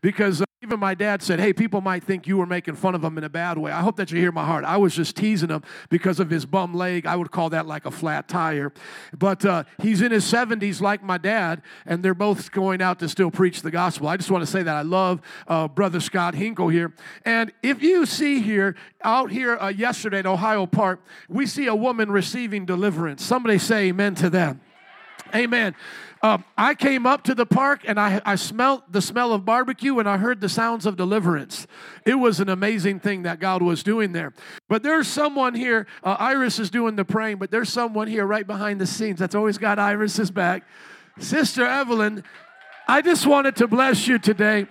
because uh, even my dad said, Hey, people might think you were making fun of him in a bad way. I hope that you hear my heart. I was just teasing him because of his bum leg. I would call that like a flat tire. But uh, he's in his 70s, like my dad, and they're both going out to still preach the gospel. I just want to say that I love uh, Brother Scott Hinkle here. And if you see here, out here uh, yesterday at Ohio Park, we see a woman receiving deliverance. Somebody say amen to that. Amen. Um, I came up to the park and I, I smelled the smell of barbecue and I heard the sounds of deliverance. It was an amazing thing that God was doing there. But there's someone here, uh, Iris is doing the praying, but there's someone here right behind the scenes that's always got Iris's back. Sister Evelyn, I just wanted to bless you today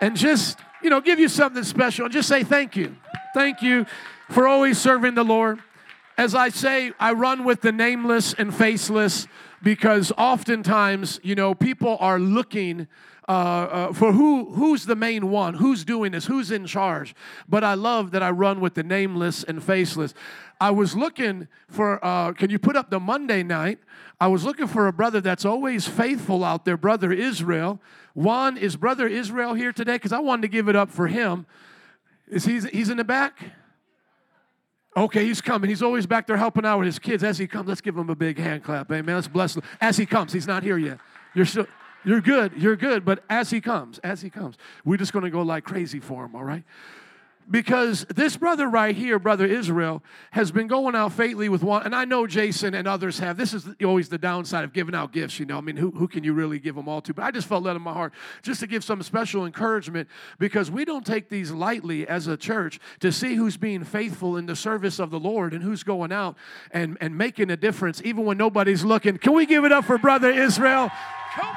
and just, you know, give you something special and just say thank you. Thank you for always serving the Lord. As I say, I run with the nameless and faceless because oftentimes, you know, people are looking uh, uh, for who who's the main one, who's doing this, who's in charge. But I love that I run with the nameless and faceless. I was looking for. Uh, can you put up the Monday night? I was looking for a brother that's always faithful out there, brother Israel. Juan is brother Israel here today because I wanted to give it up for him. Is he? He's in the back. Okay, he's coming. He's always back there helping out with his kids. As he comes, let's give him a big hand clap. Amen. Let's bless him. As he comes, he's not here yet. You're still, you're good. You're good. But as he comes, as he comes, we're just going to go like crazy for him, all right? Because this brother right here, brother Israel, has been going out faithfully with one, and I know Jason and others have. This is always the downside of giving out gifts, you know. I mean, who, who can you really give them all to? But I just felt led in my heart just to give some special encouragement because we don't take these lightly as a church to see who's being faithful in the service of the Lord and who's going out and, and making a difference, even when nobody's looking. Can we give it up for brother Israel? Come on.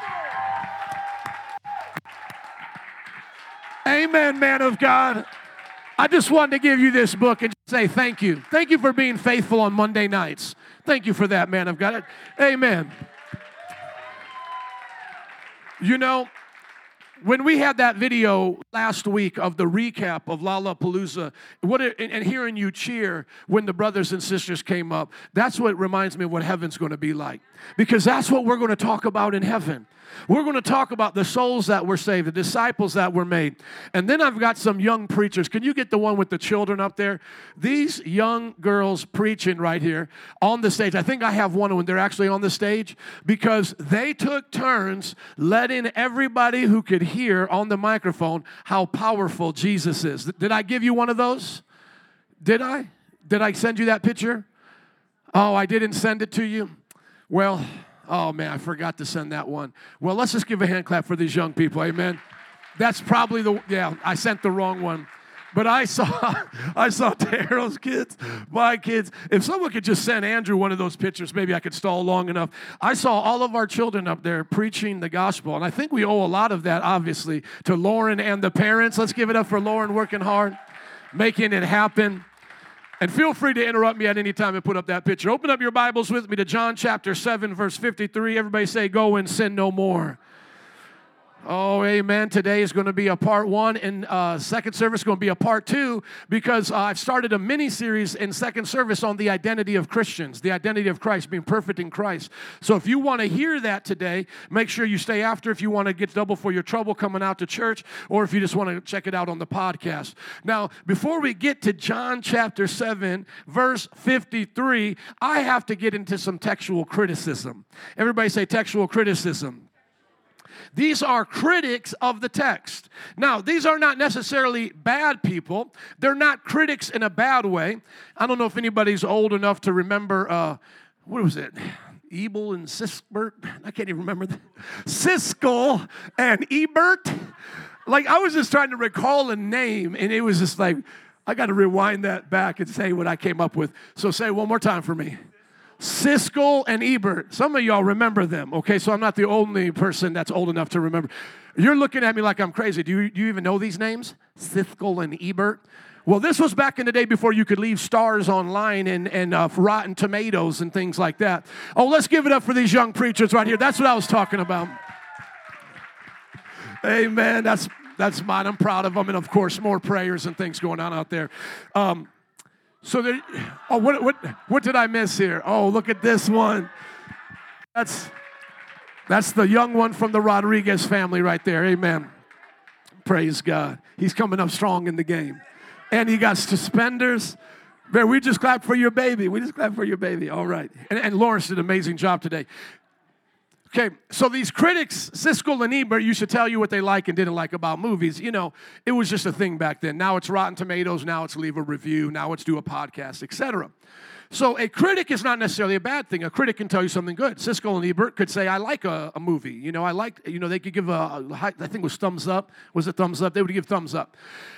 Amen, man of God. I just wanted to give you this book and say thank you. Thank you for being faithful on Monday nights. Thank you for that, man I've got it. Amen. You know, when we had that video last week of the recap of Lollapalooza, what it, and hearing you cheer when the brothers and sisters came up, that's what reminds me of what heaven's going to be like. Because that's what we're going to talk about in heaven. We're going to talk about the souls that were saved, the disciples that were made. And then I've got some young preachers. Can you get the one with the children up there? These young girls preaching right here on the stage. I think I have one when they're actually on the stage because they took turns letting everybody who could hear on the microphone how powerful Jesus is. Did I give you one of those? Did I? Did I send you that picture? Oh, I didn't send it to you? Well, Oh man, I forgot to send that one. Well, let's just give a hand clap for these young people. Amen. That's probably the yeah, I sent the wrong one. But I saw I saw Daryl's kids, my kids. If someone could just send Andrew one of those pictures, maybe I could stall long enough. I saw all of our children up there preaching the gospel. And I think we owe a lot of that, obviously, to Lauren and the parents. Let's give it up for Lauren working hard, making it happen. And feel free to interrupt me at any time and put up that picture. Open up your Bibles with me to John chapter 7, verse 53. Everybody say, Go and sin no more. Oh, amen. Today is going to be a part one, and uh, second service is going to be a part two because uh, I've started a mini series in second service on the identity of Christians, the identity of Christ, being perfect in Christ. So if you want to hear that today, make sure you stay after if you want to get double for your trouble coming out to church, or if you just want to check it out on the podcast. Now, before we get to John chapter 7, verse 53, I have to get into some textual criticism. Everybody say textual criticism. These are critics of the text. Now, these are not necessarily bad people. They're not critics in a bad way. I don't know if anybody's old enough to remember, uh, what was it? Ebel and Sisbert. I can't even remember. The, Siskel and Ebert. Like, I was just trying to recall a name, and it was just like, I got to rewind that back and say what I came up with. So say one more time for me. Siskel and Ebert. Some of y'all remember them, okay? So I'm not the only person that's old enough to remember. You're looking at me like I'm crazy. Do you, do you even know these names? Siskel and Ebert? Well, this was back in the day before you could leave stars online and, and uh, rotten tomatoes and things like that. Oh, let's give it up for these young preachers right here. That's what I was talking about. Amen. That's that's mine. I'm proud of them, and of course, more prayers and things going on out there. Um, so there, oh, what, what, what did I miss here? Oh, look at this one. That's, that's the young one from the Rodriguez family right there. Amen. Praise God. He's coming up strong in the game. And he got suspenders. Man, we just clapped for your baby. We just clapped for your baby. All right. And, and Lawrence did an amazing job today. Okay, so these critics, Siskel and Ebert, used to tell you what they like and didn't like about movies. You know, it was just a thing back then. Now it's Rotten Tomatoes, now it's leave a review, now it's do a podcast, etc. So a critic is not necessarily a bad thing. A critic can tell you something good. Siskel and Ebert could say, "I like a, a movie." You know, I like. You know, they could give a, a. I think it was thumbs up. Was it thumbs up? They would give thumbs up.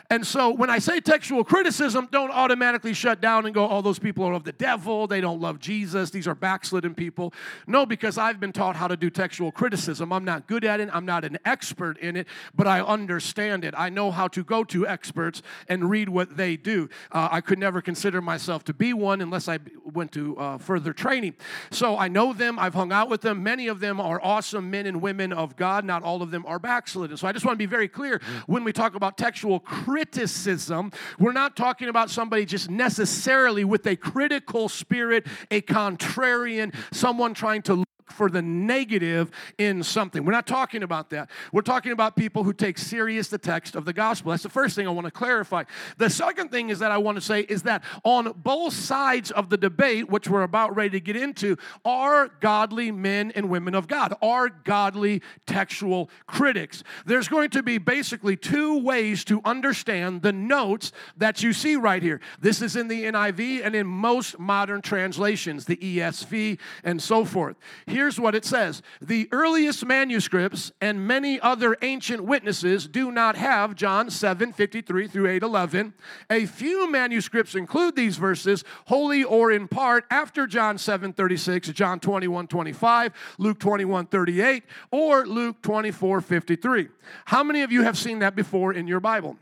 And so when I say textual criticism, don't automatically shut down and go, "Oh, those people are of the devil. They don't love Jesus. These are backslidden people." No, because I've been taught how to do textual criticism. I'm not good at it. I'm not an expert in it, but I understand it. I know how to go to experts and read what they do. Uh, I could never consider myself to be one unless I went to uh, further training. So I know them, I've hung out with them. Many of them are awesome men and women of God, not all of them are backslidden. So I just want to be very clear when we talk about textual criticism, we're not talking about somebody just necessarily with a critical spirit, a contrarian, someone trying to for the negative in something. We're not talking about that. We're talking about people who take serious the text of the gospel. That's the first thing I want to clarify. The second thing is that I want to say is that on both sides of the debate, which we're about ready to get into, are godly men and women of God, are godly textual critics. There's going to be basically two ways to understand the notes that you see right here. This is in the NIV and in most modern translations, the ESV and so forth. Here here's what it says The earliest manuscripts and many other ancient witnesses do not have John 7 53 through 8 11. A few manuscripts include these verses, wholly or in part, after John 7 36, John 21 25, Luke 21 38, or Luke 24 53. How many of you have seen that before in your Bible?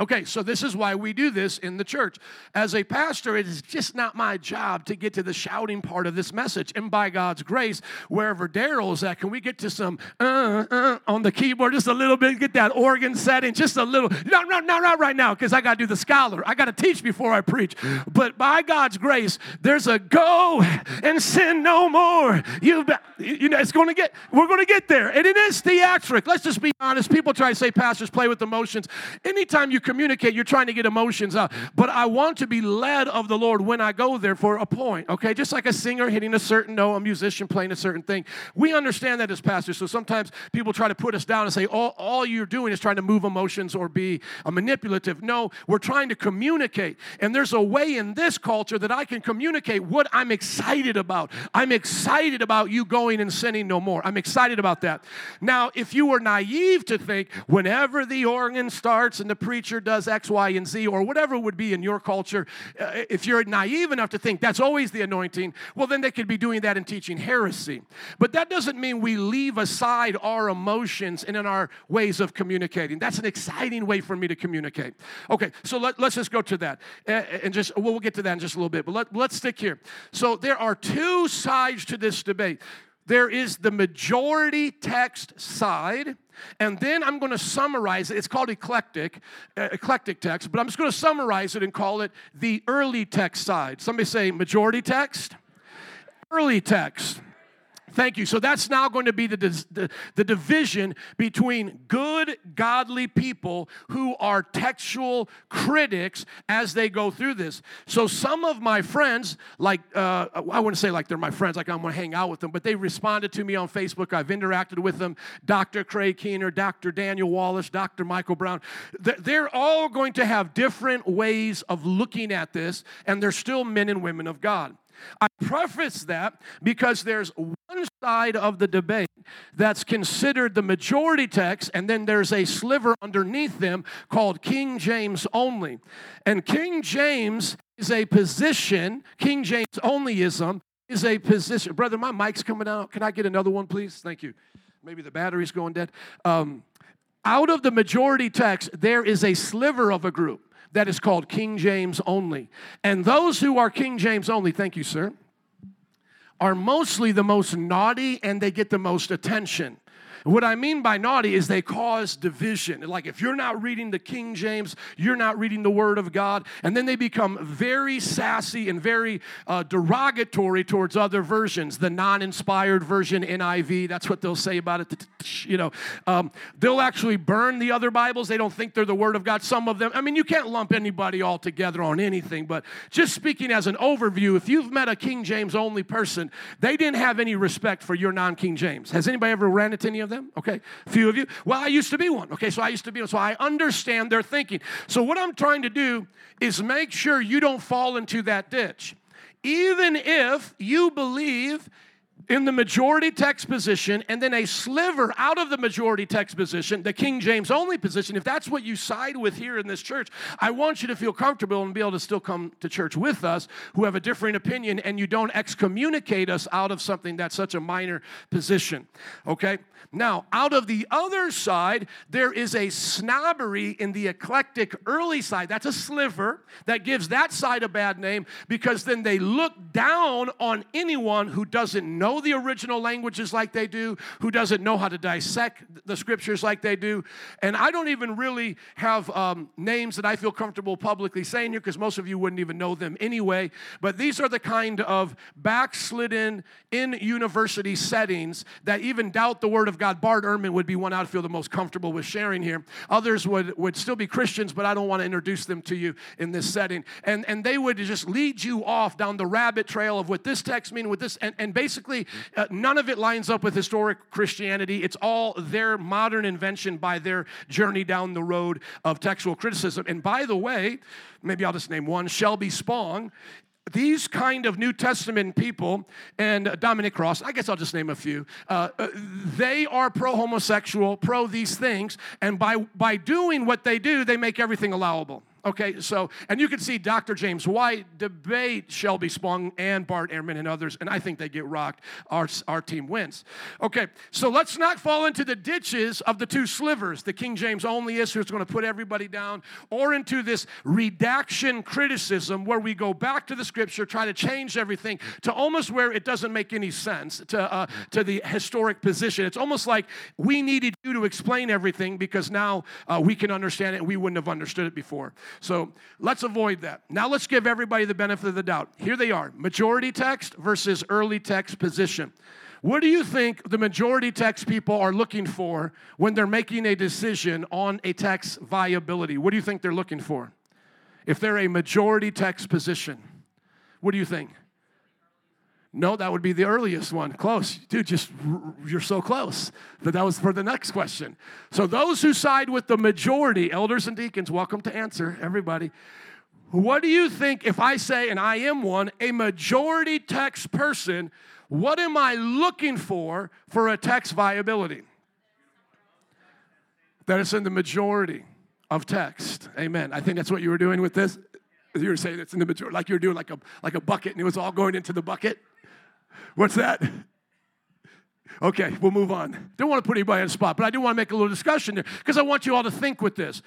Okay, so this is why we do this in the church. As a pastor, it is just not my job to get to the shouting part of this message. And by God's grace, wherever Daryl's at, can we get to some uh, uh, on the keyboard just a little bit? Get that organ setting just a little. No, no, no, not right now, because I got to do the scholar. I got to teach before I preach. But by God's grace, there's a go and sin no more. You've been, you know, it's going to get. We're going to get there, and it is theatric. Let's just be honest. People try to say pastors play with emotions. Anytime you communicate, you're trying to get emotions out. But I want to be led of the Lord when I go there for a point, okay? Just like a singer hitting a certain note, a musician playing a certain thing. We understand that as pastors. So sometimes people try to put us down and say, all, all you're doing is trying to move emotions or be a manipulative. No, we're trying to communicate. And there's a way in this culture that I can communicate what I'm excited about. I'm excited about you going and sinning no more. I'm excited about that. Now, if you were naive to think whenever the organ starts and the preacher preacher does X, Y, and Z, or whatever would be in your culture, uh, if you're naive enough to think that's always the anointing, well, then they could be doing that and teaching heresy. But that doesn't mean we leave aside our emotions and in our ways of communicating. That's an exciting way for me to communicate. Okay, so let, us just go to that. And just, well, we'll get to that in just a little bit, but let, let's stick here. So there are two sides to this debate. There is the majority text side, and then I'm going to summarize it. It's called eclectic, uh, eclectic text, but I'm just going to summarize it and call it the early text side. Somebody say majority text, early text. Thank you. So that's now going to be the, the, the, division between good, godly people who are textual critics as they go through this. So some of my friends, like, uh, I wouldn't say like they're my friends, like I'm going to hang out with them, but they responded to me on Facebook. I've interacted with them. Dr. Craig Keener, Dr. Daniel Wallace, Dr. Michael Brown. They're all going to have different ways of looking at this, and they're still men and women of God. I preface that because there's one side of the debate that's considered the majority text, and then there's a sliver underneath them called King James only. And King James is a position, King James onlyism is a position. Brother, my mic's coming out. Can I get another one, please? Thank you. Maybe the battery's going dead. Um, out of the majority text, there is a sliver of a group that is called King James only. And those who are King James only, thank you, sir, are mostly the most naughty and they get the most attention What I mean by naughty is they cause division. Like if you're not reading the King James, you're not reading the Word of God. And then they become very sassy and very uh, derogatory towards other versions. The non inspired version, NIV, that's what they'll say about it. You know, um, they'll actually burn the other Bibles. They don't think they're the Word of God. Some of them, I mean, you can't lump anybody all together on anything, but just speaking as an overview, if you've met a King James only person, they didn't have any respect for your non King James. Has anybody ever ran into any of them? Okay, a few of you. Well, I used to be one. Okay, so I used to be one. So I understand their thinking. So what I'm trying to do is make sure you don't fall into that ditch. Even if you believe in the majority text position and then a sliver out of the majority text position, the King James only position, if that's what you side with here in this church, I want you to feel comfortable and be able to still come to church with us who have a different opinion and you don't excommunicate us out of something that's such a minor position. Okay? Now, out of the other side, there is a snobbery in the eclectic early side. That's a sliver that gives that side a bad name because then they look down on anyone who doesn't know the original languages like they do, who doesn't know how to dissect the scriptures like they do. And I don't even really have um, names that I feel comfortable publicly saying here because most of you wouldn't even know them anyway. But these are the kind of backslidden in university settings that even doubt the Word of God. Bart Ehrman would be one I'd feel the most comfortable with sharing here. Others would, would still be Christians, but I don't want to introduce them to you in this setting. And, and they would just lead you off down the rabbit trail of what this text means, with this, and, and basically uh, none of it lines up with historic Christianity. It's all their modern invention by their journey down the road of textual criticism. And by the way, maybe I'll just name one Shelby Spong these kind of New Testament people, and Dominic Crossan, I guess I'll just name a few, uh, uh they are pro homosexual, pro these things, and by, by doing what they do, they make everything allowable. Okay, so, and you can see Dr. James White debate Shelby Spong and Bart Ehrman and others, and I think they get rocked. Our, our team wins. Okay, so let's not fall into the ditches of the two slivers, the King James only is who's going to put everybody down, or into this redaction criticism where we go back to the scripture, try to change everything to almost where it doesn't make any sense to, uh, to the historic position. It's almost like we needed you to explain everything because now uh, we can understand it and we wouldn't have understood it before. So let's avoid that. Now let's give everybody the benefit of the doubt. Here they are majority text versus early text position. What do you think the majority text people are looking for when they're making a decision on a text viability? What do you think they're looking for? If they're a majority text position, what do you think? No, that would be the earliest one. Close. Dude, just you're so close. But that was for the next question. So those who side with the majority, elders and deacons, welcome to answer, everybody. What do you think if I say, and I am one, a majority text person, what am I looking for for a text viability? That it's in the majority of text. Amen. I think that's what you were doing with this. You were saying it's in the majority, like you were doing like a like a bucket, and it was all going into the bucket. What's that? Okay, we'll move on. Don't want to put anybody on the spot, but I do want to make a little discussion there because I want you all to think with this.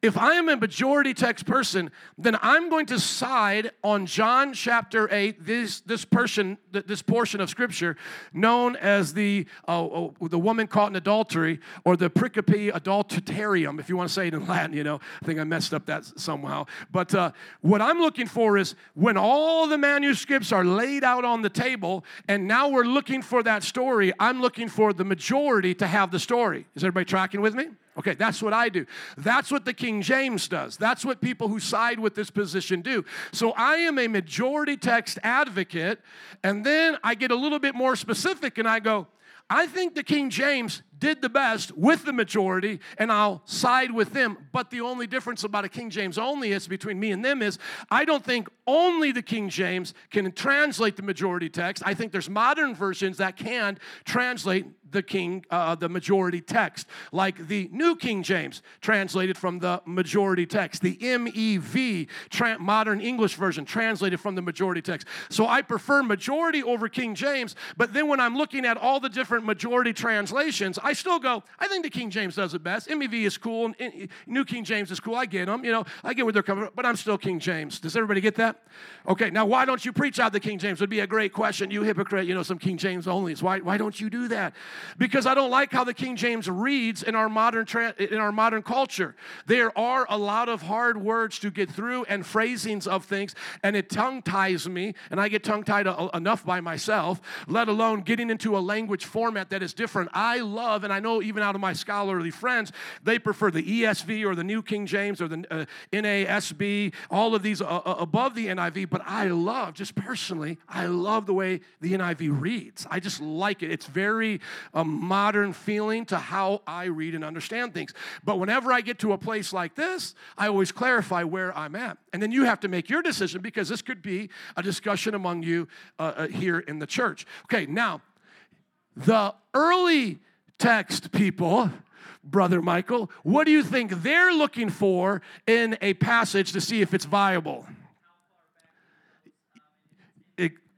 If I am a majority text person, then I'm going to side on John chapter 8, this, this, person, this portion of scripture known as the, uh, the woman caught in adultery or the pericope adulterarium, if you want to say it in Latin, you know. I think I messed up that somehow. But uh, what I'm looking for is when all the manuscripts are laid out on the table and now we're looking for that story, I'm looking for the majority to have the story. Is everybody tracking with me? Okay, that's what I do. That's what the King James does. That's what people who side with this position do. So I am a majority text advocate, and then I get a little bit more specific and I go, I think the King James did the best with the majority, and I'll side with them. But the only difference about a King James only is between me and them is I don't think only the King James can translate the majority text. I think there's modern versions that can translate the king uh, the majority text like the new king james translated from the majority text. The mev tra- modern english version translated from the majority text. So i prefer majority over king james but then when i'm looking at all the different majority translations i still go i think the king james does it best. Mev is cool and new king james is cool. I get them you know i get where they're coming from but i'm still king james. Does everybody get that? Okay now why don't you preach out the king james? Would be a great question. You hypocrite you know some king james only why, why don't you do that because I don't like how the King James reads in our modern tra- in our modern culture. There are a lot of hard words to get through and phrasings of things, and it tongue ties me, and I get tongue tied enough by myself, let alone getting into a language format that is different. I love, and I know even out of my scholarly friends, they prefer the ESV or the New King James or the uh, NASB, all of these uh, uh above the NIV, but I love, just personally, I love the way the NIV reads. I just like it. It's very a modern feeling to how I read and understand things. But whenever I get to a place like this, I always clarify where I'm at. And then you have to make your decision because this could be a discussion among you uh, uh, here in the church. Okay, now, the early text people, Brother Michael, what do you think they're looking for in a passage to see if it's viable?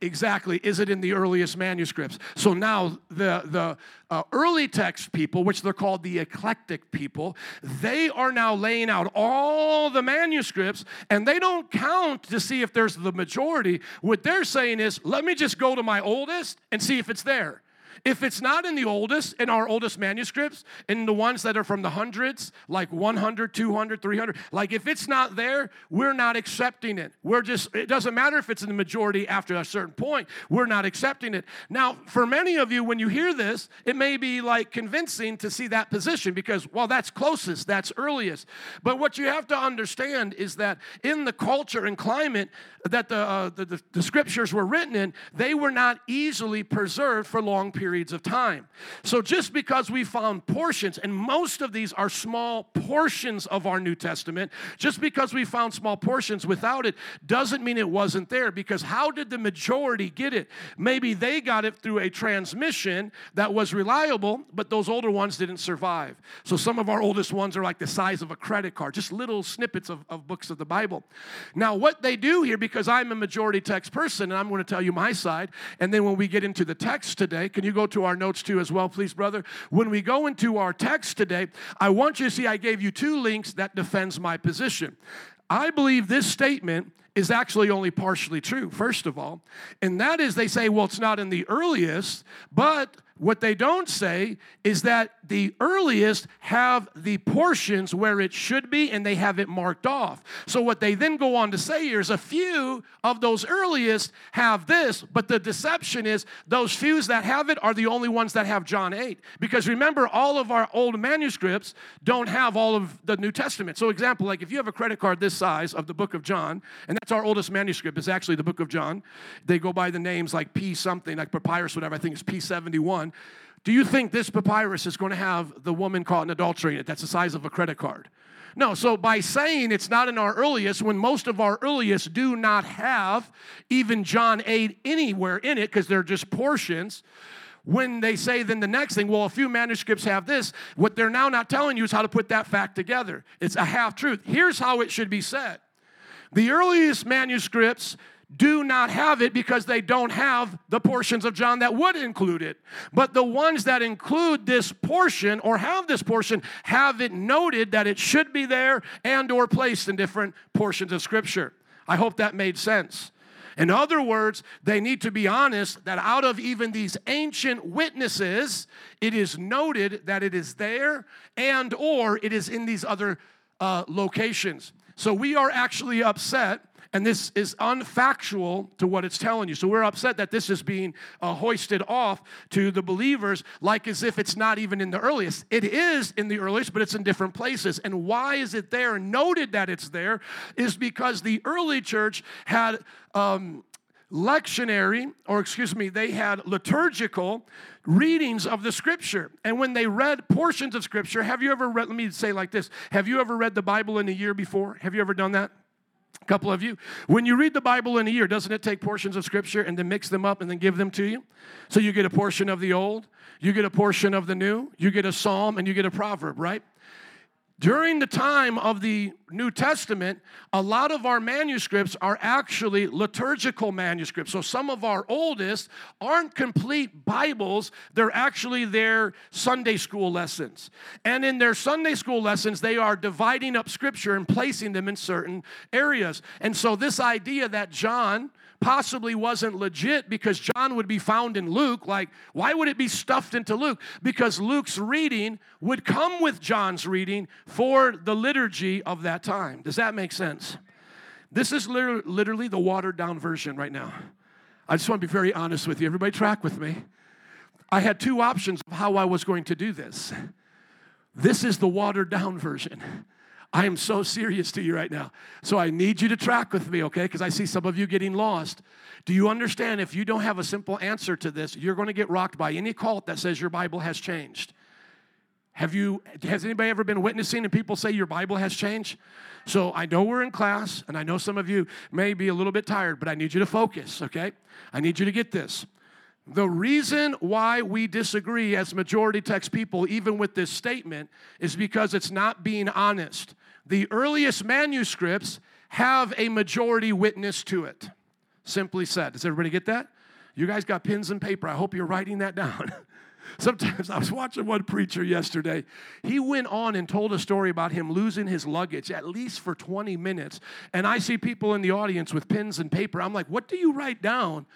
Exactly. Is it in the earliest manuscripts? So now the, the uh, early text people which they're called the eclectic people they are now laying out all the manuscripts and they don't count to see if there's the majority. What they're saying is let me just go to my oldest and see if it's there if it's not in the oldest, in our oldest manuscripts, in the ones that are from the hundreds, like 100, 200, 300, like if it's not there, we're not accepting it. We're just, it doesn't matter if it's in the majority after a certain point, we're not accepting it. Now, for many of you, when you hear this, it may be like convincing to see that position because, well, that's closest, that's earliest. But what you have to understand is that in the culture and climate that the, uh, the, the, the scriptures were written in, they were not easily preserved for long periods periods of time. So just because we found portions, and most of these are small portions of our New Testament, just because we found small portions without it doesn't mean it wasn't there. Because how did the majority get it? Maybe they got it through a transmission that was reliable, but those older ones didn't survive. So some of our oldest ones are like the size of a credit card, just little snippets of, of books of the Bible. Now, what they do here, because I'm a majority text person, and I'm going to tell you my side, and then when we get into the text today, can you go go to our notes too as well, please, brother? When we go into our text today, I want you to see I gave you two links that defends my position. I believe this statement is actually only partially true, first of all. And that is they say, well, it's not in the earliest, but what they don't say is that the earliest have the portions where it should be and they have it marked off. So, what they then go on to say here is a few of those earliest have this, but the deception is those few that have it are the only ones that have John 8. Because remember, all of our old manuscripts don't have all of the New Testament. So, example, like if you have a credit card this size of the book of John, and that's our oldest manuscript, it's actually the book of John. They go by the names like P something, like papyrus, whatever, I think it's P71. Do you think this papyrus is going to have the woman caught in adultery in it that's the size of a credit card? No, so by saying it's not in our earliest, when most of our earliest do not have even John 8 anywhere in it because they're just portions, when they say then the next thing, well, a few manuscripts have this, what they're now not telling you is how to put that fact together. It's a half truth. Here's how it should be said the earliest manuscripts do not have it because they don't have the portions of John that would include it. But the ones that include this portion or have this portion have it noted that it should be there and or placed in different portions of scripture. I hope that made sense. In other words, they need to be honest that out of even these ancient witnesses, it is noted that it is there and or it is in these other uh, locations. So we are actually upset and this is unfactual to what it's telling you. So we're upset that this is being uh, hoisted off to the believers like as if it's not even in the earliest. It is in the earliest, but it's in different places. And why is it there? Noted that it's there is because the early church had. Um, lectionary, or excuse me, they had liturgical readings of the scripture. And when they read portions of scripture, have you ever read, let me say like this Have you ever read the Bible in a year before? Have you ever done that? A couple of you. When you read the Bible in a year, doesn't it take portions of Scripture and then mix them up and then give them to you? So you get a portion of the old, you get a portion of the new, you get a psalm, and you get a proverb, right? During the time of the New Testament, a lot of our manuscripts are actually liturgical manuscripts. So some of our oldest aren't complete Bibles, they're actually their Sunday school lessons. And in their Sunday school lessons, they are dividing up scripture and placing them in certain areas. And so this idea that John possibly wasn't legit because John would be found in Luke. Like, why would it be stuffed into Luke? Because Luke's reading would come with John's reading for the liturgy of that time. Does that make sense? This is literally the watered down version right now. I just want to be very honest with you. Everybody, track with me. I had two options of how I was going to do this. This is the watered down version. I am so serious to you right now. So I need you to track with me, okay? Because I see some of you getting lost. Do you understand if you don't have a simple answer to this, you're going to get rocked by any cult that says your Bible has changed? Have you has anybody ever been witnessing and people say your Bible has changed? So I know we're in class and I know some of you may be a little bit tired, but I need you to focus, okay? I need you to get this. The reason why we disagree as majority text people, even with this statement, is because it's not being honest. The earliest manuscripts have a majority witness to it. Simply said. Does everybody get that? You guys got pens and paper. I hope you're writing that down. Sometimes I was watching one preacher yesterday. He went on and told a story about him losing his luggage at least for 20 minutes. And I see people in the audience with pens and paper. I'm like, what do you write down?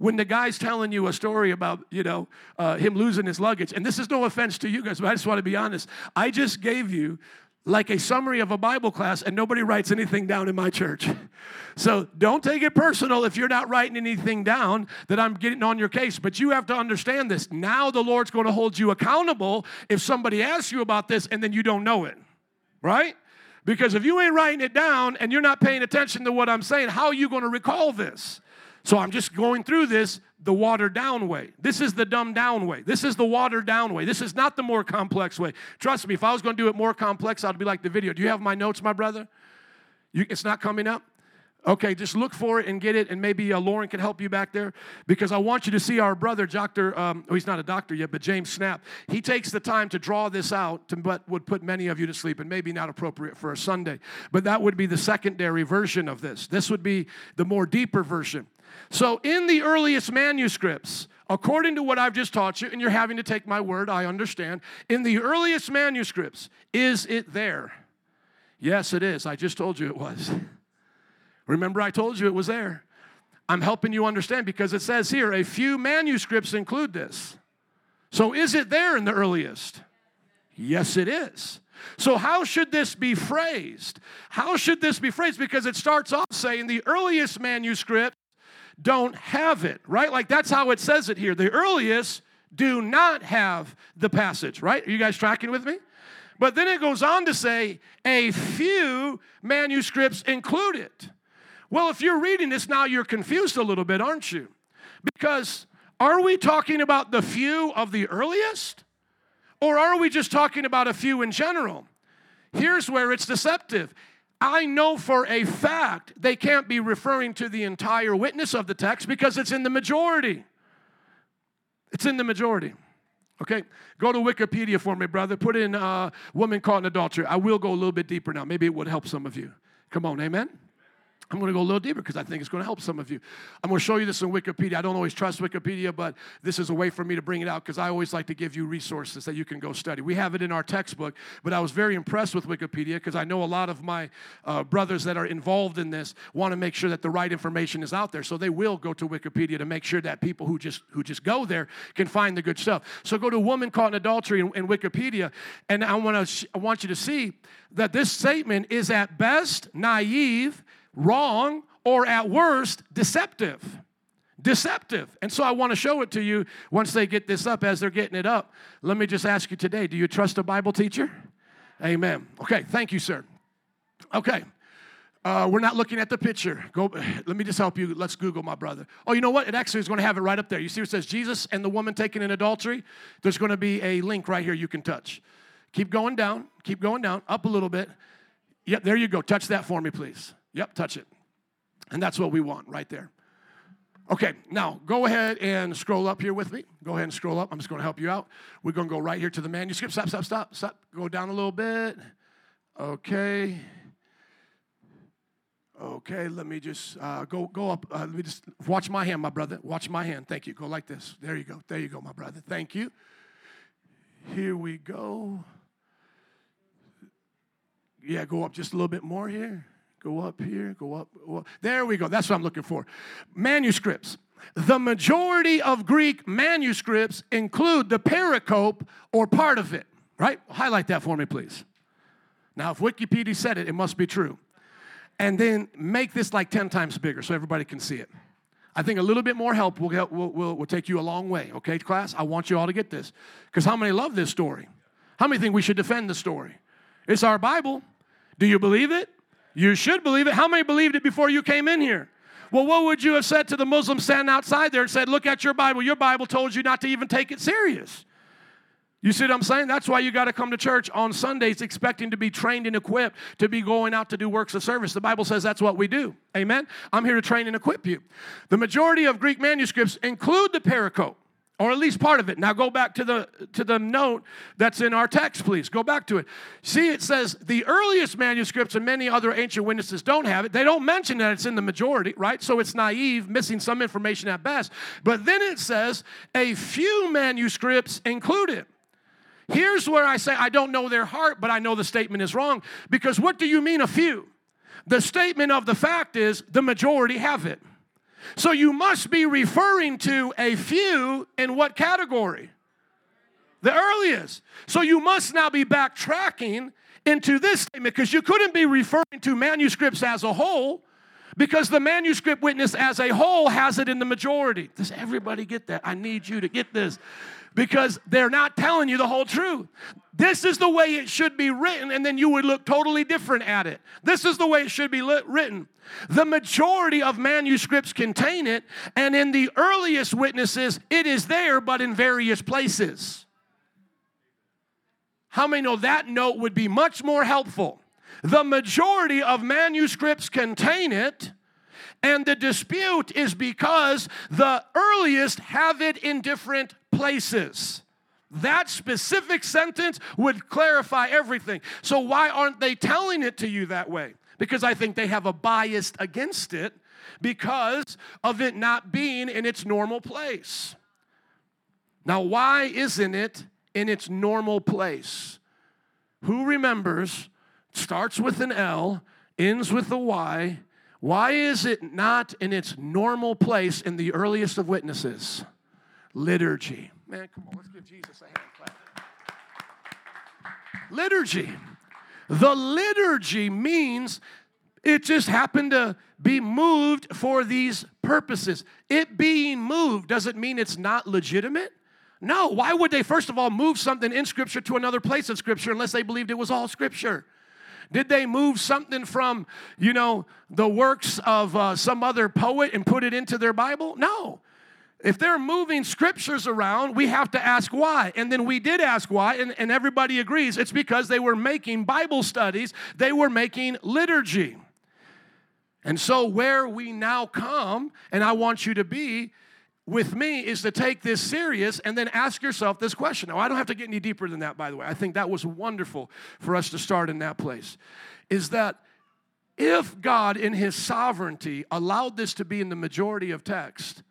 when the guy's telling you a story about you know uh, him losing his luggage and this is no offense to you guys but i just want to be honest i just gave you like a summary of a bible class and nobody writes anything down in my church. So don't take it personal if you're not writing anything down that i'm getting on your case but you have to understand this. Now the lord's going to hold you accountable if somebody asks you about this and then you don't know it right? Because if you ain't writing it down and you're not paying attention to what i'm saying how are you going to recall this so I'm just going through this the watered down way. This is the dumbed down way. This is the watered down way. This is not the more complex way. Trust me, if I was going to do it more complex, I'd be like the video. Do you have my notes, my brother? You, it's not coming up? Okay, just look for it and get it, and maybe uh, Lauren can help you back there because I want you to see our brother, Doctor. Um, oh, he's not a doctor yet, but James Snapp. He takes the time to draw this out, to, but would put many of you to sleep, and maybe not appropriate for a Sunday. But that would be the secondary version of this. This would be the more deeper version. So, in the earliest manuscripts, according to what I've just taught you, and you're having to take my word, I understand. In the earliest manuscripts, is it there? Yes, it is. I just told you it was. Remember, I told you it was there. I'm helping you understand because it says here a few manuscripts include this. So, is it there in the earliest? Yes, it is. So, how should this be phrased? How should this be phrased? Because it starts off saying the earliest manuscript don't have it, right? Like that's how it says it here. The earliest do not have the passage, right? Are you guys tracking with me? But then it goes on to say a few manuscripts include it. Well, if you're reading this now, you're confused a little bit, aren't you? Because are we talking about the few of the earliest? Or are we just talking about a few in general? Here's where it's deceptive. I know for a fact they can't be referring to the entire witness of the text because it's in the majority. It's in the majority. Okay, go to Wikipedia for me, brother. Put in uh, woman caught in adultery. I will go a little bit deeper now. Maybe it would help some of you. Come on, amen. I'm going to go a little deeper because I think it's going to help some of you. I'm going to show you this in Wikipedia. I don't always trust Wikipedia, but this is a way for me to bring it out because I always like to give you resources that you can go study. We have it in our textbook, but I was very impressed with Wikipedia because I know a lot of my uh, brothers that are involved in this want to make sure that the right information is out there. So they will go to Wikipedia to make sure that people who just who just go there can find the good stuff. So go to woman caught in adultery in, in Wikipedia, and I want to I want you to see that this statement is at best naive wrong, or at worst, deceptive. Deceptive. And so I want to show it to you once they get this up as they're getting it up. Let me just ask you today do you trust a Bible teacher? Amen. Okay, thank you, sir. Okay. Uh, we're not looking at the picture. Go. Let me just help you. Let's Google my brother. Oh, you know what? It actually is going to have it right up there. You see, it says Jesus and the woman taken in adultery. There's going to be a link right here you can touch. Keep going down. Keep going down. Up a little bit. Yep, there you go. Touch that for me, please. Yep, touch it. And that's what we want right there. Okay, now go ahead and scroll up here with me. Go ahead and scroll up. I'm just going to help you out. We're going to go right here to the manuscript. Stop, stop, stop, stop. Go down a little bit. Okay. Okay, let me just uh, go go up. Uh, let me just watch my hand, my brother. Watch my hand. Thank you. Go like this. There you go. There you go, my brother. Thank you. Here we go. Yeah, go up just a little bit more here. Go up here, go up. There we go. That's what I'm looking for. Manuscripts. The majority of Greek manuscripts include the pericope or part of it, right? Highlight that for me, please. Now, if Wikipedia said it, it must be true. And then make this like 10 times bigger so everybody can see it. I think a little bit more help will, help, will, will, will take you a long way, okay, class? I want you all to get this. Because how many love this story? How many think we should defend the story? It's our Bible. Do you believe it? You should believe it. How many believed it before you came in here? Well, what would you have said to the Muslims standing outside there and said, Look at your Bible? Your Bible told you not to even take it serious. You see what I'm saying? That's why you got to come to church on Sundays expecting to be trained and equipped to be going out to do works of service. The Bible says that's what we do. Amen? I'm here to train and equip you. The majority of Greek manuscripts include the pericope or at least part of it. Now go back to the to the note that's in our text, please. Go back to it. See, it says the earliest manuscripts and many other ancient witnesses don't have it. They don't mention that it's in the majority, right? So it's naive, missing some information at best. But then it says a few manuscripts include it. Here's where I say I don't know their heart, but I know the statement is wrong. Because what do you mean a few? The statement of the fact is the majority have it. So you must be referring to a few in what category? The earliest. So you must now be backtracking into this statement because you couldn't be referring to manuscripts as a whole because the manuscript witness as a whole has it in the majority. Does everybody get that? I need you to get this because they're not telling you the whole truth. This is the way it should be written, and then you would look totally different at it. This is the way it should be written. The majority of manuscripts contain it, and in the earliest witnesses, it is there, but in various places. How many know that note would be much more helpful? The majority of manuscripts contain it, and the dispute is because the earliest have it in different places. That specific sentence would clarify everything. So, why aren't they telling it to you that way? Because I think they have a bias against it because of it not being in its normal place. Now, why isn't it in its normal place? Who remembers, starts with an L, ends with a Y, why is it not in its normal place in the earliest of witnesses? Liturgy. Man, come on, let's give Jesus a hand clap. Liturgy. The liturgy means it just happened to be moved for these purposes. It being moved doesn't mean it's not legitimate. No, why would they, first of all, move something in Scripture to another place of Scripture unless they believed it was all Scripture? Did they move something from, you know, the works of uh, some other poet and put it into their Bible? No. If they're moving scriptures around, we have to ask why. And then we did ask why, and, and everybody agrees it's because they were making Bible studies, they were making liturgy. And so, where we now come, and I want you to be, with me is to take this serious and then ask yourself this question. Now, I don't have to get any deeper than that, by the way. I think that was wonderful for us to start in that place. Is that if God, in His sovereignty, allowed this to be in the majority of text,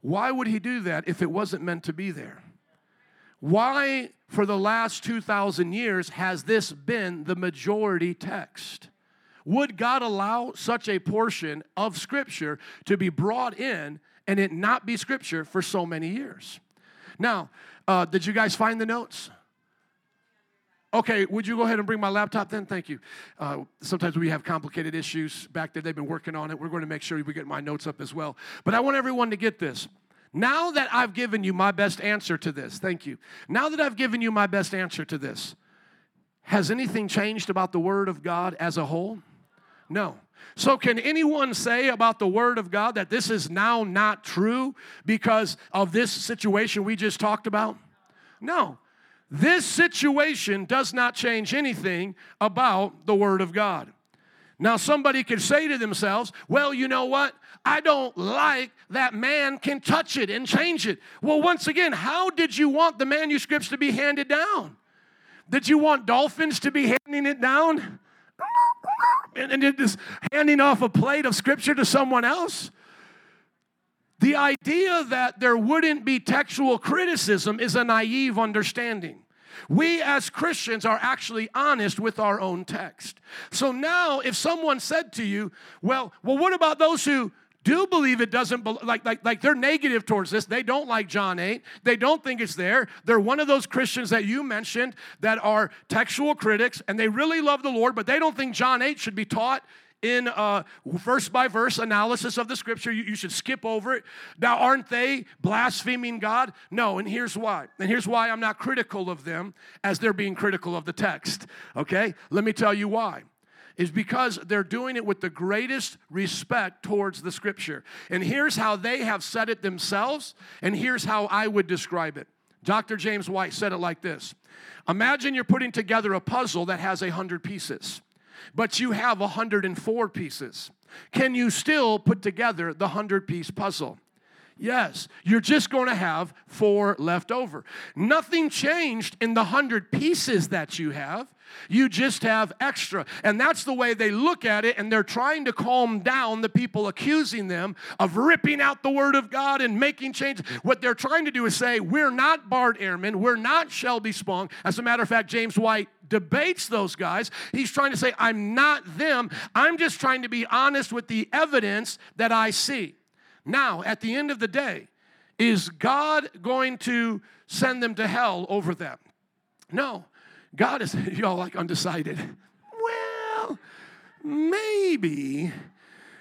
why would He do that if it wasn't meant to be there? Why, for the last 2,000 years, has this been the majority text? Would God allow such a portion of Scripture to be brought in and it not be scripture for so many years. Now, uh, did you guys find the notes? Okay, would you go ahead and bring my laptop then? Thank you. Uh, sometimes we have complicated issues back there. They've been working on it. We're going to make sure we get my notes up as well. But I want everyone to get this. Now that I've given you my best answer to this, thank you. Now that I've given you my best answer to this, has anything changed about the Word of God as a whole? No. So, can anyone say about the Word of God that this is now not true because of this situation we just talked about? No. This situation does not change anything about the Word of God. Now, somebody could say to themselves, well, you know what? I don't like that man can touch it and change it. Well, once again, how did you want the manuscripts to be handed down? Did you want dolphins to be handing it down? and, and just handing off a plate of scripture to someone else. The idea that there wouldn't be textual criticism is a naive understanding. We as Christians are actually honest with our own text. So now, if someone said to you, well, well, what about those who do believe it doesn't like like like they're negative towards this they don't like john 8 they don't think it's there they're one of those christians that you mentioned that are textual critics and they really love the lord but they don't think john 8 should be taught in a verse by verse analysis of the scripture. You, you, should skip over it. Now, aren't they blaspheming God? No, and here's why. And here's why I'm not critical of them as they're being critical of the text. Okay? Let me tell you why is because they're doing it with the greatest respect towards the scripture. And here's how they have said it themselves, and here's how I would describe it. Dr. James White said it like this Imagine you're putting together a puzzle that has a hundred pieces, but you have 104 pieces. Can you still put together the hundred piece puzzle? Yes, you're just going to have four left over. Nothing changed in the hundred pieces that you have. You just have extra. And that's the way they look at it, and they're trying to calm down the people accusing them of ripping out the Word of God and making changes. What they're trying to do is say, We're not Bart Ehrman, we're not Shelby Spong. As a matter of fact, James White debates those guys. He's trying to say, I'm not them. I'm just trying to be honest with the evidence that I see. Now, at the end of the day, is God going to send them to hell over them? No. God is, y'all like undecided. Well, maybe.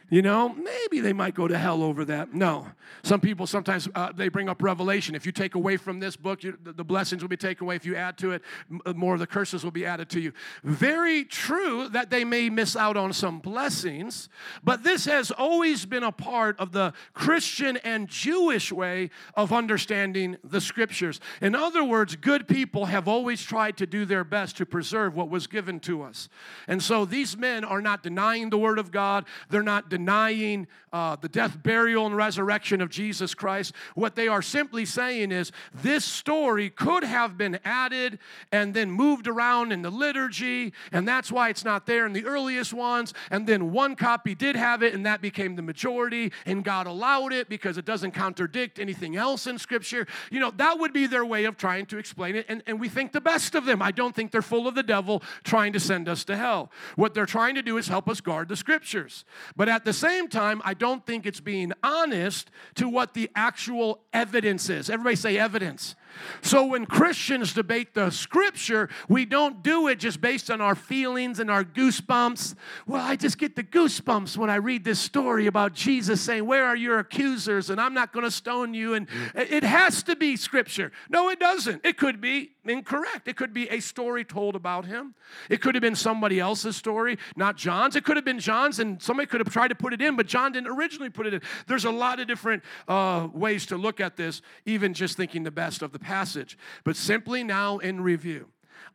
You know, maybe they might go to hell over that. No. Some people sometimes uh, they bring up Revelation. If you take away from this book, you, the, blessings will be taken away. If you add to it, uh, more of the curses will be added to you. Very true that they may miss out on some blessings, but this has always been a part of the Christian and Jewish way of understanding the scriptures. In other words, good people have always tried to do their best to preserve what was given to us. And so these men are not denying the word of God. They're not denying uh, the death, burial, and resurrection of Jesus Christ. What they are simply saying is this story could have been added and then moved around in the liturgy, and that's why it's not there in the earliest ones. And then one copy did have it, and that became the majority, and God allowed it because it doesn't contradict anything else in Scripture. You know, that would be their way of trying to explain it, and, and we think the best of them. I don't think they're full of the devil trying to send us to hell. What they're trying to do is help us guard the Scriptures. But at the same time, I don't think it's being honest to what the actual evidence is. Everybody say evidence. So when Christians debate the scripture, we don't do it just based on our feelings and our goosebumps. Well, I just get the goosebumps when I read this story about Jesus saying, Where are your accusers? And I'm not going to stone you. And it has to be scripture. No, it doesn't. It could be incorrect. It could be a story told about him. It could have been somebody else's story, not John's. It could have been John's, and somebody could have tried to put it in, but John didn't originally put it in. There's a lot of different uh, ways to look at this, even just thinking the best of the passage. But simply now in review,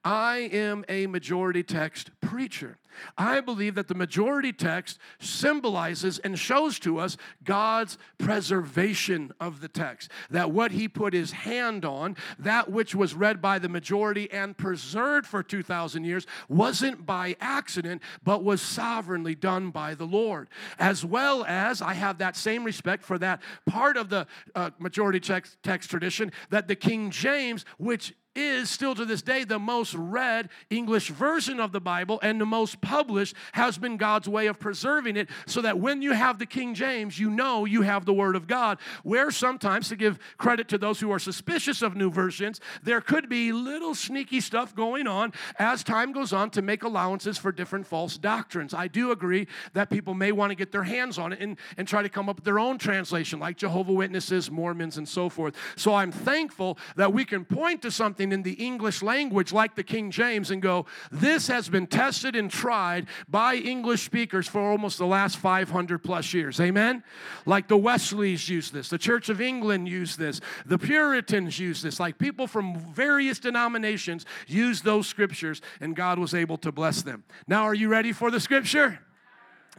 I am a majority text preacher. I believe that the majority text symbolizes and shows to us God's preservation of the text. That what he put his hand on, that which was read by the majority and preserved for 2,000 years, wasn't by accident, but was sovereignly done by the Lord. As well as I have that same respect for that part of the uh, majority text, text tradition that the King James, which is still to this day the most read English version of the Bible and the most published has been God's way of preserving it so that when you have the King James, you know you have the Word of God. Where sometimes, to give credit to those who are suspicious of new versions, there could be little sneaky stuff going on as time goes on to make allowances for different false doctrines. I do agree that people may want to get their hands on it and, and try to come up with their own translation, like Jehovah Witnesses, Mormons, and so forth. So I'm thankful that we can point to something something in the English language like the King James and go, this has been tested and tried by English speakers for almost the last 500 plus years. Amen? Like the Wesleys use this, the Church of England used this, the Puritans use this, like people from various denominations use those scriptures, and God was able to bless them. Now, are you ready for the scripture?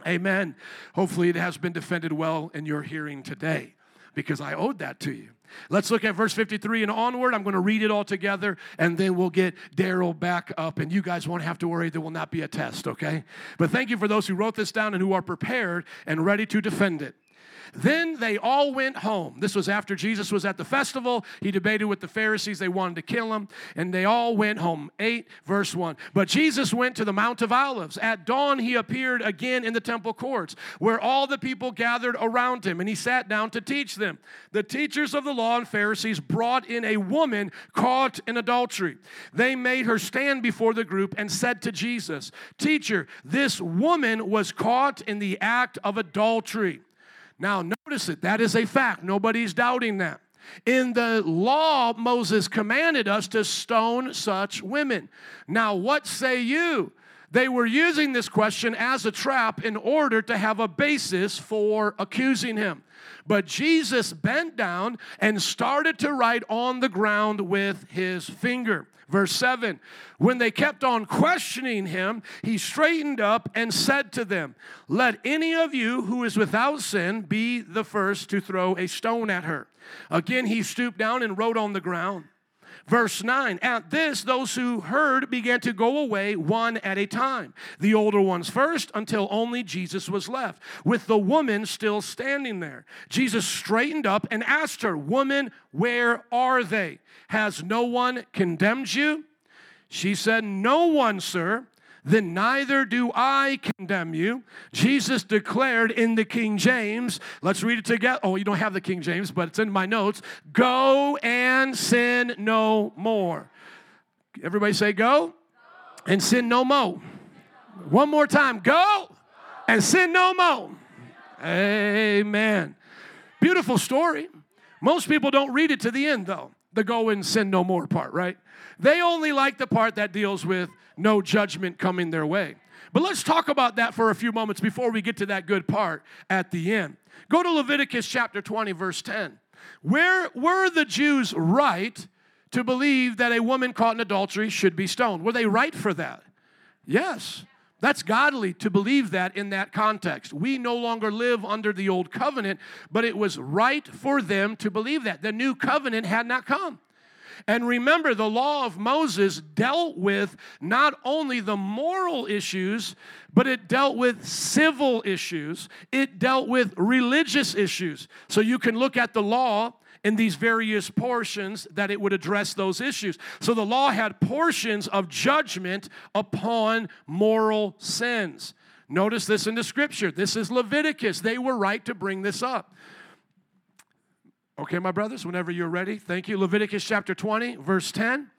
Amen. Hopefully, it has been defended well in your hearing today because I owed that to you. Let's look at verse 53 and onward. I'm going to read it all together and then we'll get Daryl back up. And you guys won't have to worry, there will not be a test, okay? But thank you for those who wrote this down and who are prepared and ready to defend it. Then they all went home. This was after Jesus was at the festival. He debated with the Pharisees. They wanted to kill him, and they all went home. 8, verse 1. But Jesus went to the Mount of Olives. At dawn, he appeared again in the temple courts, where all the people gathered around him, and he sat down to teach them. The teachers of the law and Pharisees brought in a woman caught in adultery. They made her stand before the group and said to Jesus, Teacher, this woman was caught in the act of adultery. Now, notice it, that is a fact. Nobody's doubting that. In the law, Moses commanded us to stone such women. Now, what say you? They were using this question as a trap in order to have a basis for accusing him. But Jesus bent down and started to write on the ground with his finger. Verse 7 When they kept on questioning him, he straightened up and said to them, Let any of you who is without sin be the first to throw a stone at her. Again, he stooped down and wrote on the ground. Verse 9 At this, those who heard began to go away one at a time, the older ones first, until only Jesus was left, with the woman still standing there. Jesus straightened up and asked her, Woman, where are they? Has no one condemned you? She said, No one, sir then neither do I condemn you. Jesus declared in the King James, let's read it together. Oh, you don't have the King James, but it's in my notes. Go and sin no more. Everybody say, Go and sin no more. One more time, go and sin no more. Amen. Beautiful story. Most people don't read it to the end, though, the go and sin no more part, right? They only like the part that deals with no judgment coming their way. But let's talk about that for a few moments before we get to that good part at the end. Go to Leviticus chapter 20, verse 10. Where were the Jews right to believe that a woman caught in adultery should be stoned? Were they right for that? Yes. That's godly to believe that in that context. We no longer live under the old covenant, but it was right for them to believe that. The new covenant had not come. And remember, the law of Moses dealt with not only the moral issues, but it dealt with civil issues, it dealt with religious issues. So you can look at the law in these various portions that it would address those issues. So the law had portions of judgment upon moral sins. Notice this in the scripture. This is Leviticus. They were right to bring this up. Okay, my brothers, whenever you're ready. Thank you. Leviticus chapter 20, verse 10.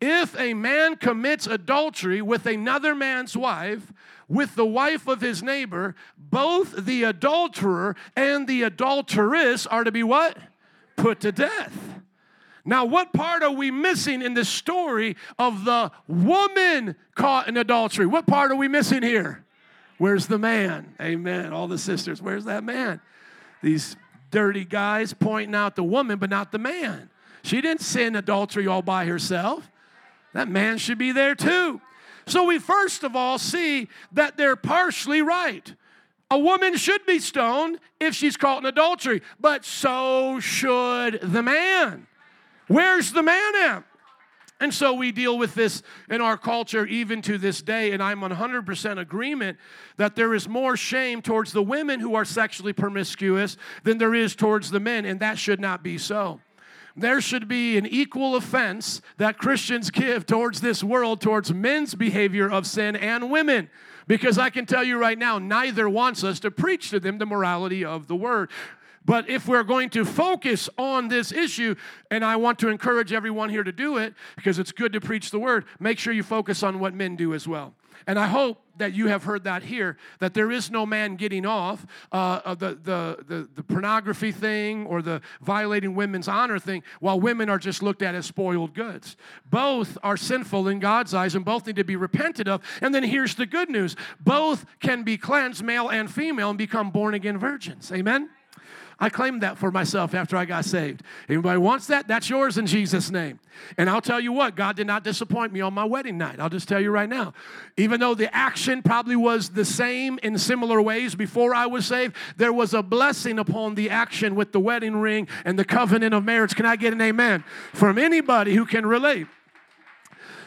If a man commits adultery with another man's wife, with the wife of his neighbor, both the adulterer and the adulteress are to be what? Put to death. Now, what part are we missing in the story of the woman caught in adultery? What part are we missing here? Where's the man? Amen. All the sisters, where's that man? These dirty guys pointing out the woman, but not the man. She didn't sin adultery all by herself. That man should be there too. So we first of all see that they're partially right. A woman should be stoned if she's caught in adultery, but so should the man. Where's the man at? And so we deal with this in our culture even to this day, and I'm 100% agreement that there is more shame towards the women who are sexually promiscuous than there is towards the men, and that should not be so. There should be an equal offense that Christians give towards this world, towards men's behavior of sin and women. Because I can tell you right now, neither wants us to preach to them the morality of the word. But if we're going to focus on this issue, and I want to encourage everyone here to do it because it's good to preach the word, make sure you focus on what men do as well. And I hope that you have heard that here that there is no man getting off uh, of the, the, the, the pornography thing or the violating women's honor thing while women are just looked at as spoiled goods. Both are sinful in God's eyes and both need to be repented of. And then here's the good news both can be cleansed, male and female, and become born again virgins. Amen? I claimed that for myself after I got saved. Anybody wants that? That's yours in Jesus' name. And I'll tell you what, God did not disappoint me on my wedding night. I'll just tell you right now. Even though the action probably was the same in similar ways before I was saved, there was a blessing upon the action with the wedding ring and the covenant of marriage. Can I get an amen from anybody who can relate?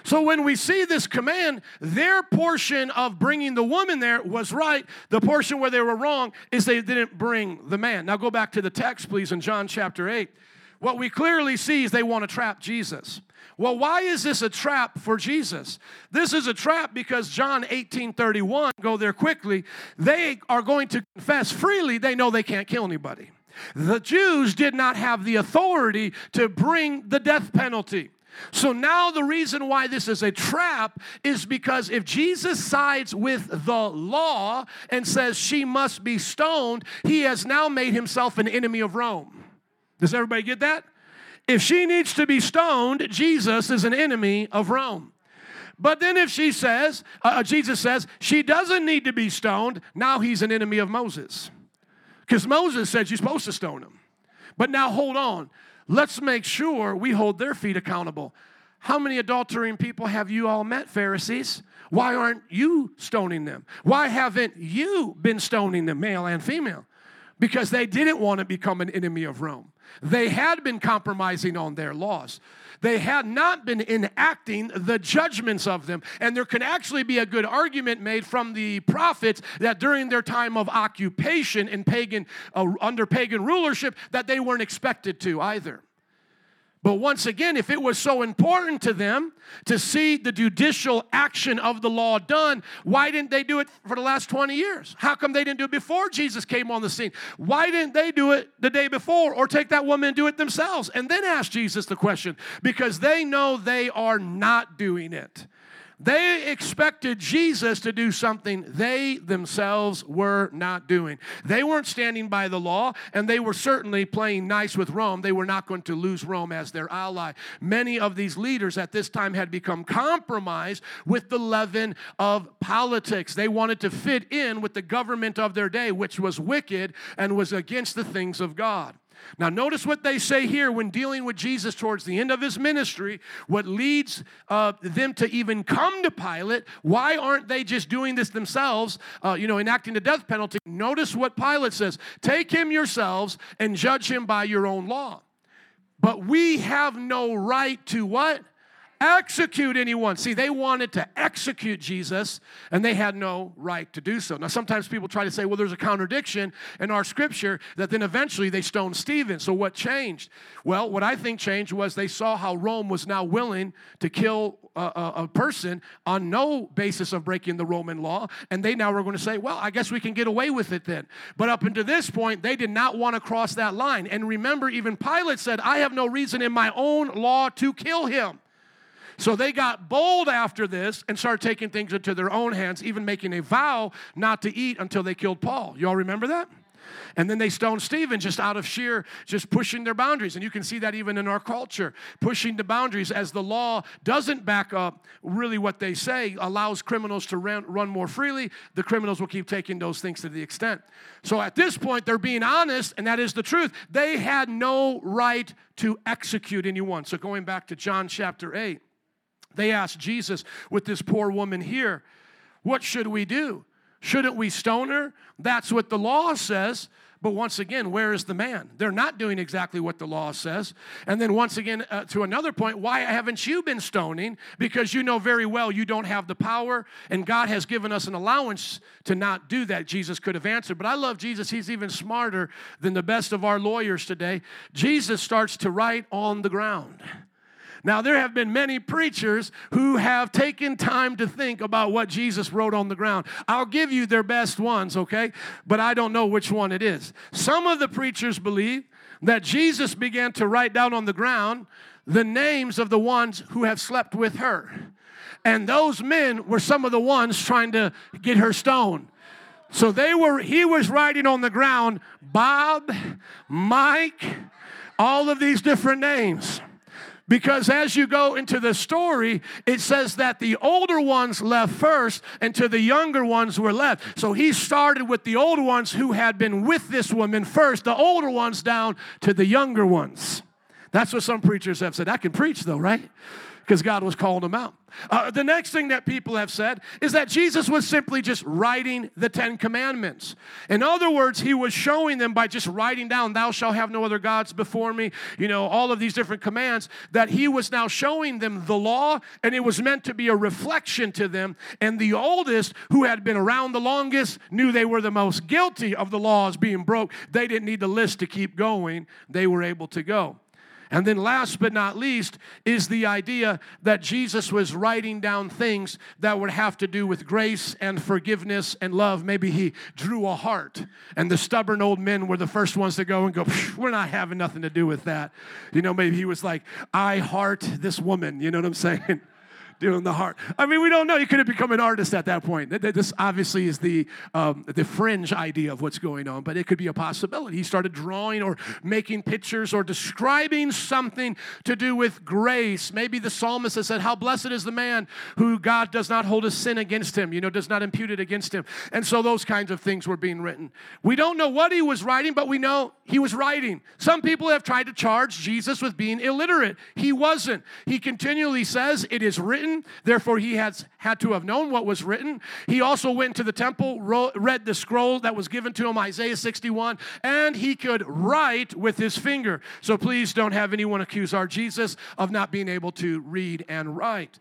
So when we see this command, their portion of bringing the woman there was right. The portion where they were wrong is they didn't bring the man. Now go back to the text, please, in John chapter 8. What we clearly see is they want to trap Jesus. Well, why is this a trap for Jesus? This is a trap because John 18 31, go there quickly, they are going to confess freely they know they can't kill anybody. The Jews did not have the authority to bring the death penalty. So now the reason why this is a trap is because if Jesus sides with the law and says she must be stoned, he has now made himself an enemy of Rome. Does everybody get that? If she needs to be stoned, Jesus is an enemy of Rome. But then if she says, uh, uh Jesus says, she doesn't need to be stoned, now he's an enemy of Moses. Because Moses said you're supposed to stone him. But now hold on. Let's make sure we hold their feet accountable. How many adultering people have you all met, Pharisees? Why aren't you stoning them? Why haven't you been stoning them, male and female? Because they didn't want to become an enemy of Rome. They had been compromising on their laws. They had not been enacting the judgments of them. And there can actually be a good argument made from the prophets that during their time of occupation in pagan, uh, under pagan rulership, that they weren't expected to either. But once again, if it was so important to them to see the judicial action of the law done, why didn't they do it for the last 20 years? How come they didn't do it before Jesus came on the scene? Why didn't they do it the day before or take that woman and do it themselves and then ask Jesus the question? Because they know they are not doing it. They expected Jesus to do something they themselves were not doing. They weren't standing by the law, and they were certainly playing nice with Rome. They were not going to lose Rome as their ally. Many of these leaders at this time had become compromised with the leaven of politics. They wanted to fit in with the government of their day, which was wicked and was against the things of God. Now, notice what they say here when dealing with Jesus towards the end of his ministry, what leads uh, them to even come to Pilate. Why aren't they just doing this themselves, uh, you know, enacting the death penalty? Notice what Pilate says Take him yourselves and judge him by your own law. But we have no right to what? Execute anyone. See, they wanted to execute Jesus and they had no right to do so. Now, sometimes people try to say, well, there's a contradiction in our scripture that then eventually they stoned Stephen. So, what changed? Well, what I think changed was they saw how Rome was now willing to kill a, a, a person on no basis of breaking the Roman law. And they now were going to say, well, I guess we can get away with it then. But up until this point, they did not want to cross that line. And remember, even Pilate said, I have no reason in my own law to kill him. So they got bold after this and started taking things into their own hands, even making a vow not to eat until they killed Paul. Y'all remember that? And then they stoned Stephen just out of sheer, just pushing their boundaries. And you can see that even in our culture, pushing the boundaries as the law doesn't back up really what they say, allows criminals to run more freely. The criminals will keep taking those things to the extent. So at this point, they're being honest, and that is the truth. They had no right to execute anyone. So going back to John chapter 8. They asked Jesus with this poor woman here, What should we do? Shouldn't we stone her? That's what the law says. But once again, where is the man? They're not doing exactly what the law says. And then, once again, uh, to another point, why haven't you been stoning? Because you know very well you don't have the power, and God has given us an allowance to not do that. Jesus could have answered. But I love Jesus. He's even smarter than the best of our lawyers today. Jesus starts to write on the ground. Now, there have been many preachers who have taken time to think about what Jesus wrote on the ground. I'll give you their best ones, okay? But I don't know which one it is. Some of the preachers believe that Jesus began to write down on the ground the names of the ones who have slept with her. And those men were some of the ones trying to get her stoned. So they were he was writing on the ground Bob, Mike, all of these different names. Because as you go into the story, it says that the older ones left first and to the younger ones were left. So he started with the older ones who had been with this woman first, the older ones down to the younger ones. That's what some preachers have said. I can preach though, right? Because God was calling them out. Uh, the next thing that people have said is that Jesus was simply just writing the Ten Commandments. In other words, he was showing them by just writing down, Thou shalt have no other gods before me, you know, all of these different commands, that he was now showing them the law, and it was meant to be a reflection to them. And the oldest, who had been around the longest, knew they were the most guilty of the laws being broke. They didn't need the list to keep going, they were able to go. And then, last but not least, is the idea that Jesus was writing down things that would have to do with grace and forgiveness and love. Maybe he drew a heart, and the stubborn old men were the first ones to go and go, We're not having nothing to do with that. You know, maybe he was like, I heart this woman. You know what I'm saying? doing the heart. I mean, we don't know. He could have become an artist at that point. This obviously is the um, the fringe idea of what's going on, but it could be a possibility. He started drawing or making pictures or describing something to do with grace. Maybe the psalmist has said, "How blessed is the man who God does not hold a sin against him. You know, does not impute it against him." And so those kinds of things were being written. We don't know what he was writing, but we know he was writing. Some people have tried to charge Jesus with being illiterate. He wasn't. He continually says, "It is written." Written, therefore he has had to have known what was written. He also went to the temple, wrote, read the scroll that was given to him, Isaiah 61, and he could write with his finger. So please don't have anyone accuse our Jesus of not being able to read and write.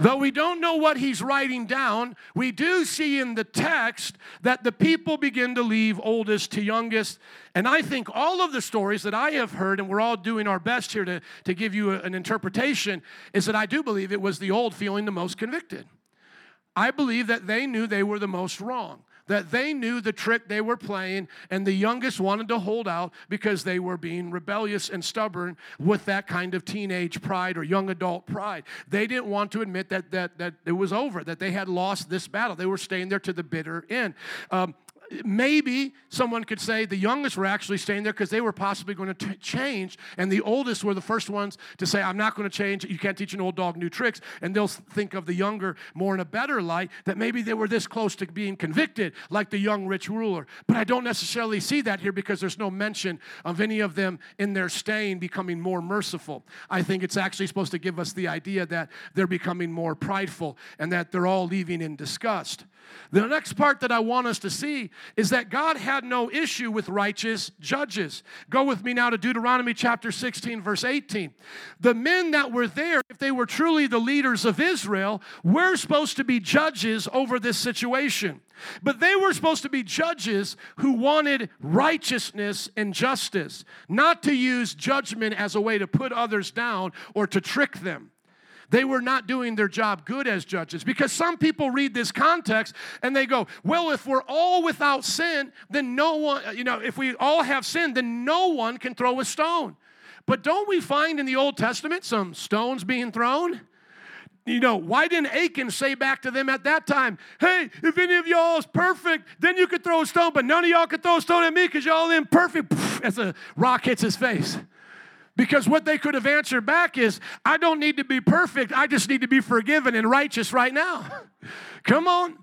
Though we don't know what he's writing down, we do see in the text that the people begin to leave oldest to youngest. And I think all of the stories that I have heard, and we're all doing our best here to, to give you an interpretation, is that I do believe it was the old feeling the most convicted. I believe that they knew they were the most wrong that they knew the trick they were playing, and the youngest wanted to hold out because they were being rebellious and stubborn with that kind of teenage pride or young adult pride. They didn't want to admit that, that, that it was over, that they had lost this battle. They were staying there to the bitter end. Um, maybe someone could say the youngest were actually staying there because they were possibly going to t- change, and the oldest were the first ones to say, I'm not going to change. You can't teach an old dog new tricks. And they'll think of the younger more in a better light, that maybe they were this close to being convicted, like the young rich ruler. But I don't necessarily see that here because there's no mention of any of them in their staying becoming more merciful. I think it's actually supposed to give us the idea that they're becoming more prideful and that they're all leaving in disgust. The next part that I want us to see is that God had no issue with righteous judges. Go with me now to Deuteronomy chapter 16, verse 18. The men that were there, if they were truly the leaders of Israel, were supposed to be judges over this situation. But they were supposed to be judges who wanted righteousness and justice, not to use judgment as a way to put others down or to trick them. They were not doing their job good as judges because some people read this context and they go, well, if we're all without sin, then no one, you know, if we all have sin, then no one can throw a stone. But don't we find in the Old Testament some stones being thrown? You know, why didn't Achan say back to them at that time, hey, if any of y'all is perfect, then you could throw a stone, but none of y'all could throw a stone at me because y'all imperfect as a rock hits his face. Because what they could have answered back is, I don't need to be perfect. I just need to be forgiven and righteous right now. Come on.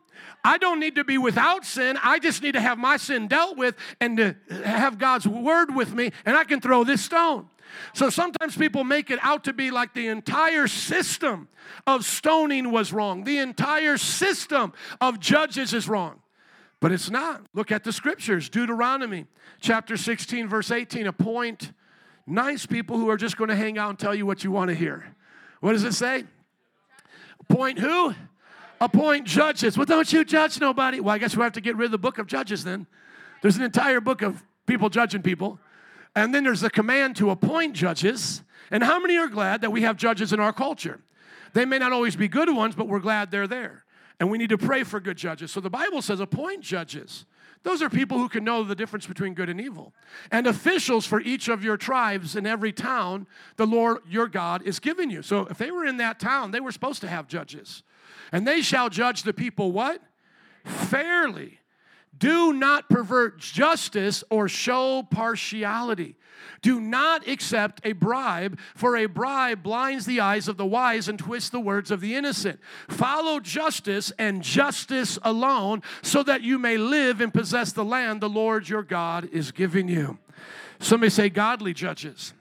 I don't need to be without sin. I just need to have my sin dealt with and to have God's word with me, and I can throw this stone. So sometimes people make it out to be like the entire system of stoning was wrong, the entire system of judges is wrong. But it's not. Look at the scriptures Deuteronomy chapter 16, verse 18 appoint nice people who are just going to hang out and tell you what you want to hear. What does it say? Appoint who? Appoint judges. Well, don't you judge nobody. Well, I guess we have to get rid of the book of Judges then. There's an entire book of people judging people. And then there's a command to appoint judges. And how many are glad that we have judges in our culture? They may not always be good ones, but we're glad they're there. And we need to pray for good judges. So the Bible says appoint judges. Those are people who can know the difference between good and evil. And officials for each of your tribes in every town the Lord your God is giving you. So if they were in that town, they were supposed to have judges. And they shall judge the people what? Fairly. Do not pervert justice or show partiality. Do not accept a bribe, for a bribe blinds the eyes of the wise and twists the words of the innocent. Follow justice and justice alone, so that you may live and possess the land the Lord your God is giving you. Somebody say, godly judges.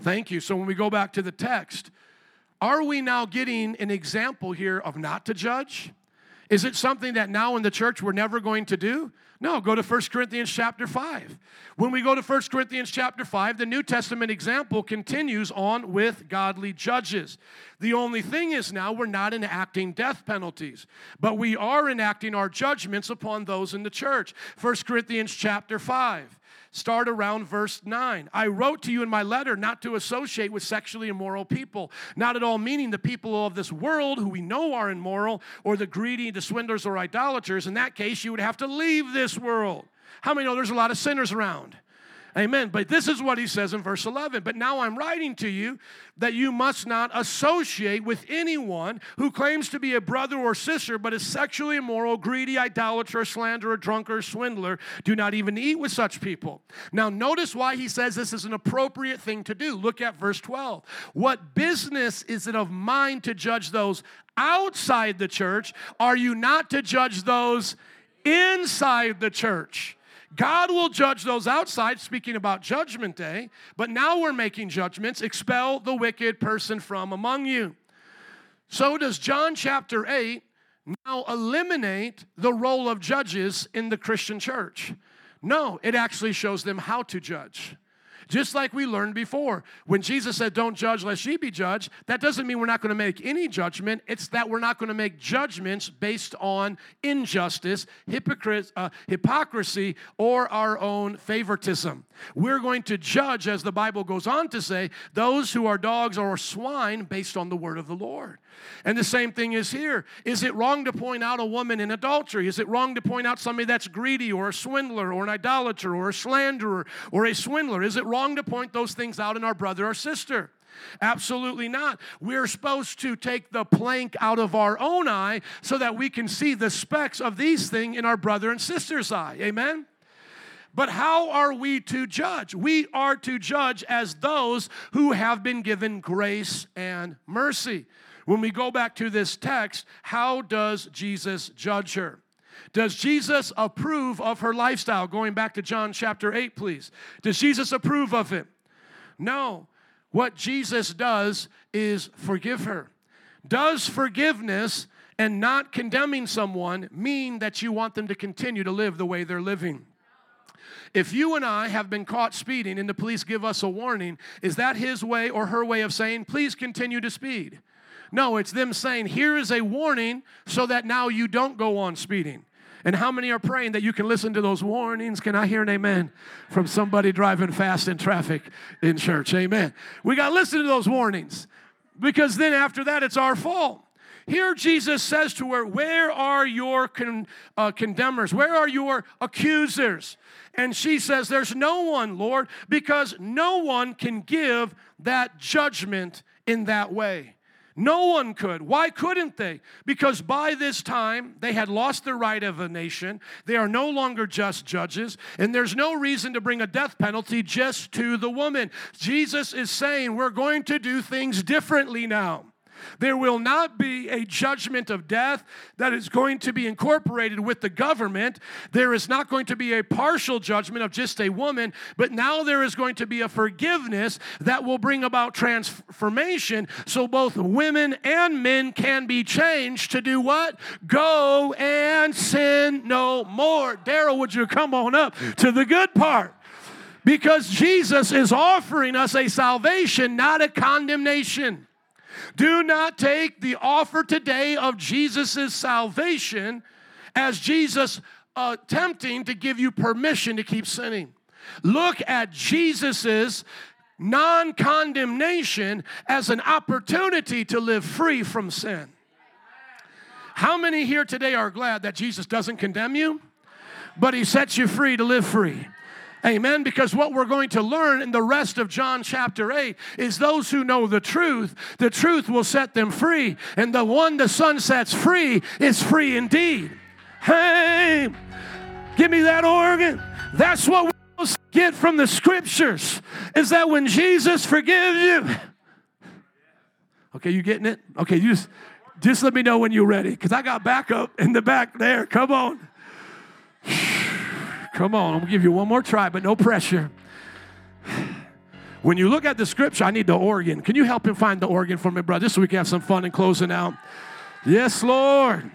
Thank you. So when we go back to the text, Are we now getting an example here of not to judge? Is it something that now in the church we're never going to do? No, go to 1 Corinthians chapter 5. When we go to 1 Corinthians chapter 5, the New Testament example continues on with godly judges. The only thing is now we're not enacting death penalties, but we are enacting our judgments upon those in the church. 1 Corinthians chapter 5 start around verse 9. I wrote to you in my letter not to associate with sexually immoral people, not at all meaning the people of this world who we know are immoral, or the greedy, the swindlers, or idolaters. In that case, you would have to leave this world. How many know there's a lot of sinners around? Amen. But this is what he says in verse 11. But now I'm writing to you that you must not associate with anyone who claims to be a brother or sister but is sexually immoral, greedy, idolater, slanderer, drunkard, swindler. Do not even eat with such people. Now, notice why he says this is an appropriate thing to do. Look at verse 12. What business is it of mine to judge those outside the church? Are you not to judge those inside the church? God will judge those outside, speaking about judgment day, but now we're making judgments. Expel the wicked person from among you. So does John chapter 8 now eliminate the role of judges in the Christian church? No, it actually shows them how to judge. Just like we learned before, when Jesus said, Don't judge lest ye be judged, that doesn't mean we're not going to make any judgment. It's that we're not going to make judgments based on injustice, uh, hypocrisy, or our own favoritism. We're going to judge, as the Bible goes on to say, those who are dogs or swine based on the word of the Lord. And the same thing is here. Is it wrong to point out a woman in adultery? Is it wrong to point out somebody that's greedy or a swindler or an idolater or a slanderer or a swindler? Is it wrong to point those things out in our brother or sister? Absolutely not. We're supposed to take the plank out of our own eye so that we can see the specks of these things in our brother and sister's eye. Amen? But how are we to judge? We are to judge as those who have been given grace and mercy. When we go back to this text, how does Jesus judge her? Does Jesus approve of her lifestyle? Going back to John chapter 8, please. Does Jesus approve of it? No. What Jesus does is forgive her. Does forgiveness and not condemning someone mean that you want them to continue to live the way they're living? If you and I have been caught speeding and the police give us a warning, is that his way or her way of saying, please continue to speed? No, it's them saying, here is a warning so that now you don't go on speeding. And how many are praying that you can listen to those warnings? Can I hear an amen from somebody driving fast in traffic in church? Amen. We got to listen to those warnings because then after that, it's our fault. Here, Jesus says to her, Where are your con- uh, condemners? Where are your accusers? And she says, There's no one, Lord, because no one can give that judgment in that way. No one could. Why couldn't they? Because by this time they had lost the right of a nation. They are no longer just judges, and there's no reason to bring a death penalty just to the woman. Jesus is saying we're going to do things differently now. There will not be a judgment of death that is going to be incorporated with the government. There is not going to be a partial judgment of just a woman, but now there is going to be a forgiveness that will bring about transformation so both women and men can be changed to do what? Go and sin no more. Daryl, would you come on up to the good part? Because Jesus is offering us a salvation, not a condemnation. Do not take the offer today of Jesus' salvation as Jesus uh, attempting to give you permission to keep sinning. Look at Jesus' non condemnation as an opportunity to live free from sin. How many here today are glad that Jesus doesn't condemn you, but he sets you free to live free? Amen. Because what we're going to learn in the rest of John chapter 8 is those who know the truth, the truth will set them free. And the one the Son sets free is free indeed. Hey, give me that organ. That's what we get from the scriptures is that when Jesus forgives you, okay, you getting it? Okay, you just, just let me know when you're ready because I got backup in the back there. Come on. Come on, I'm gonna give you one more try, but no pressure. When you look at the scripture, I need the organ. Can you help him find the organ for me, brother? So we can have some fun in closing out. Yes, Lord.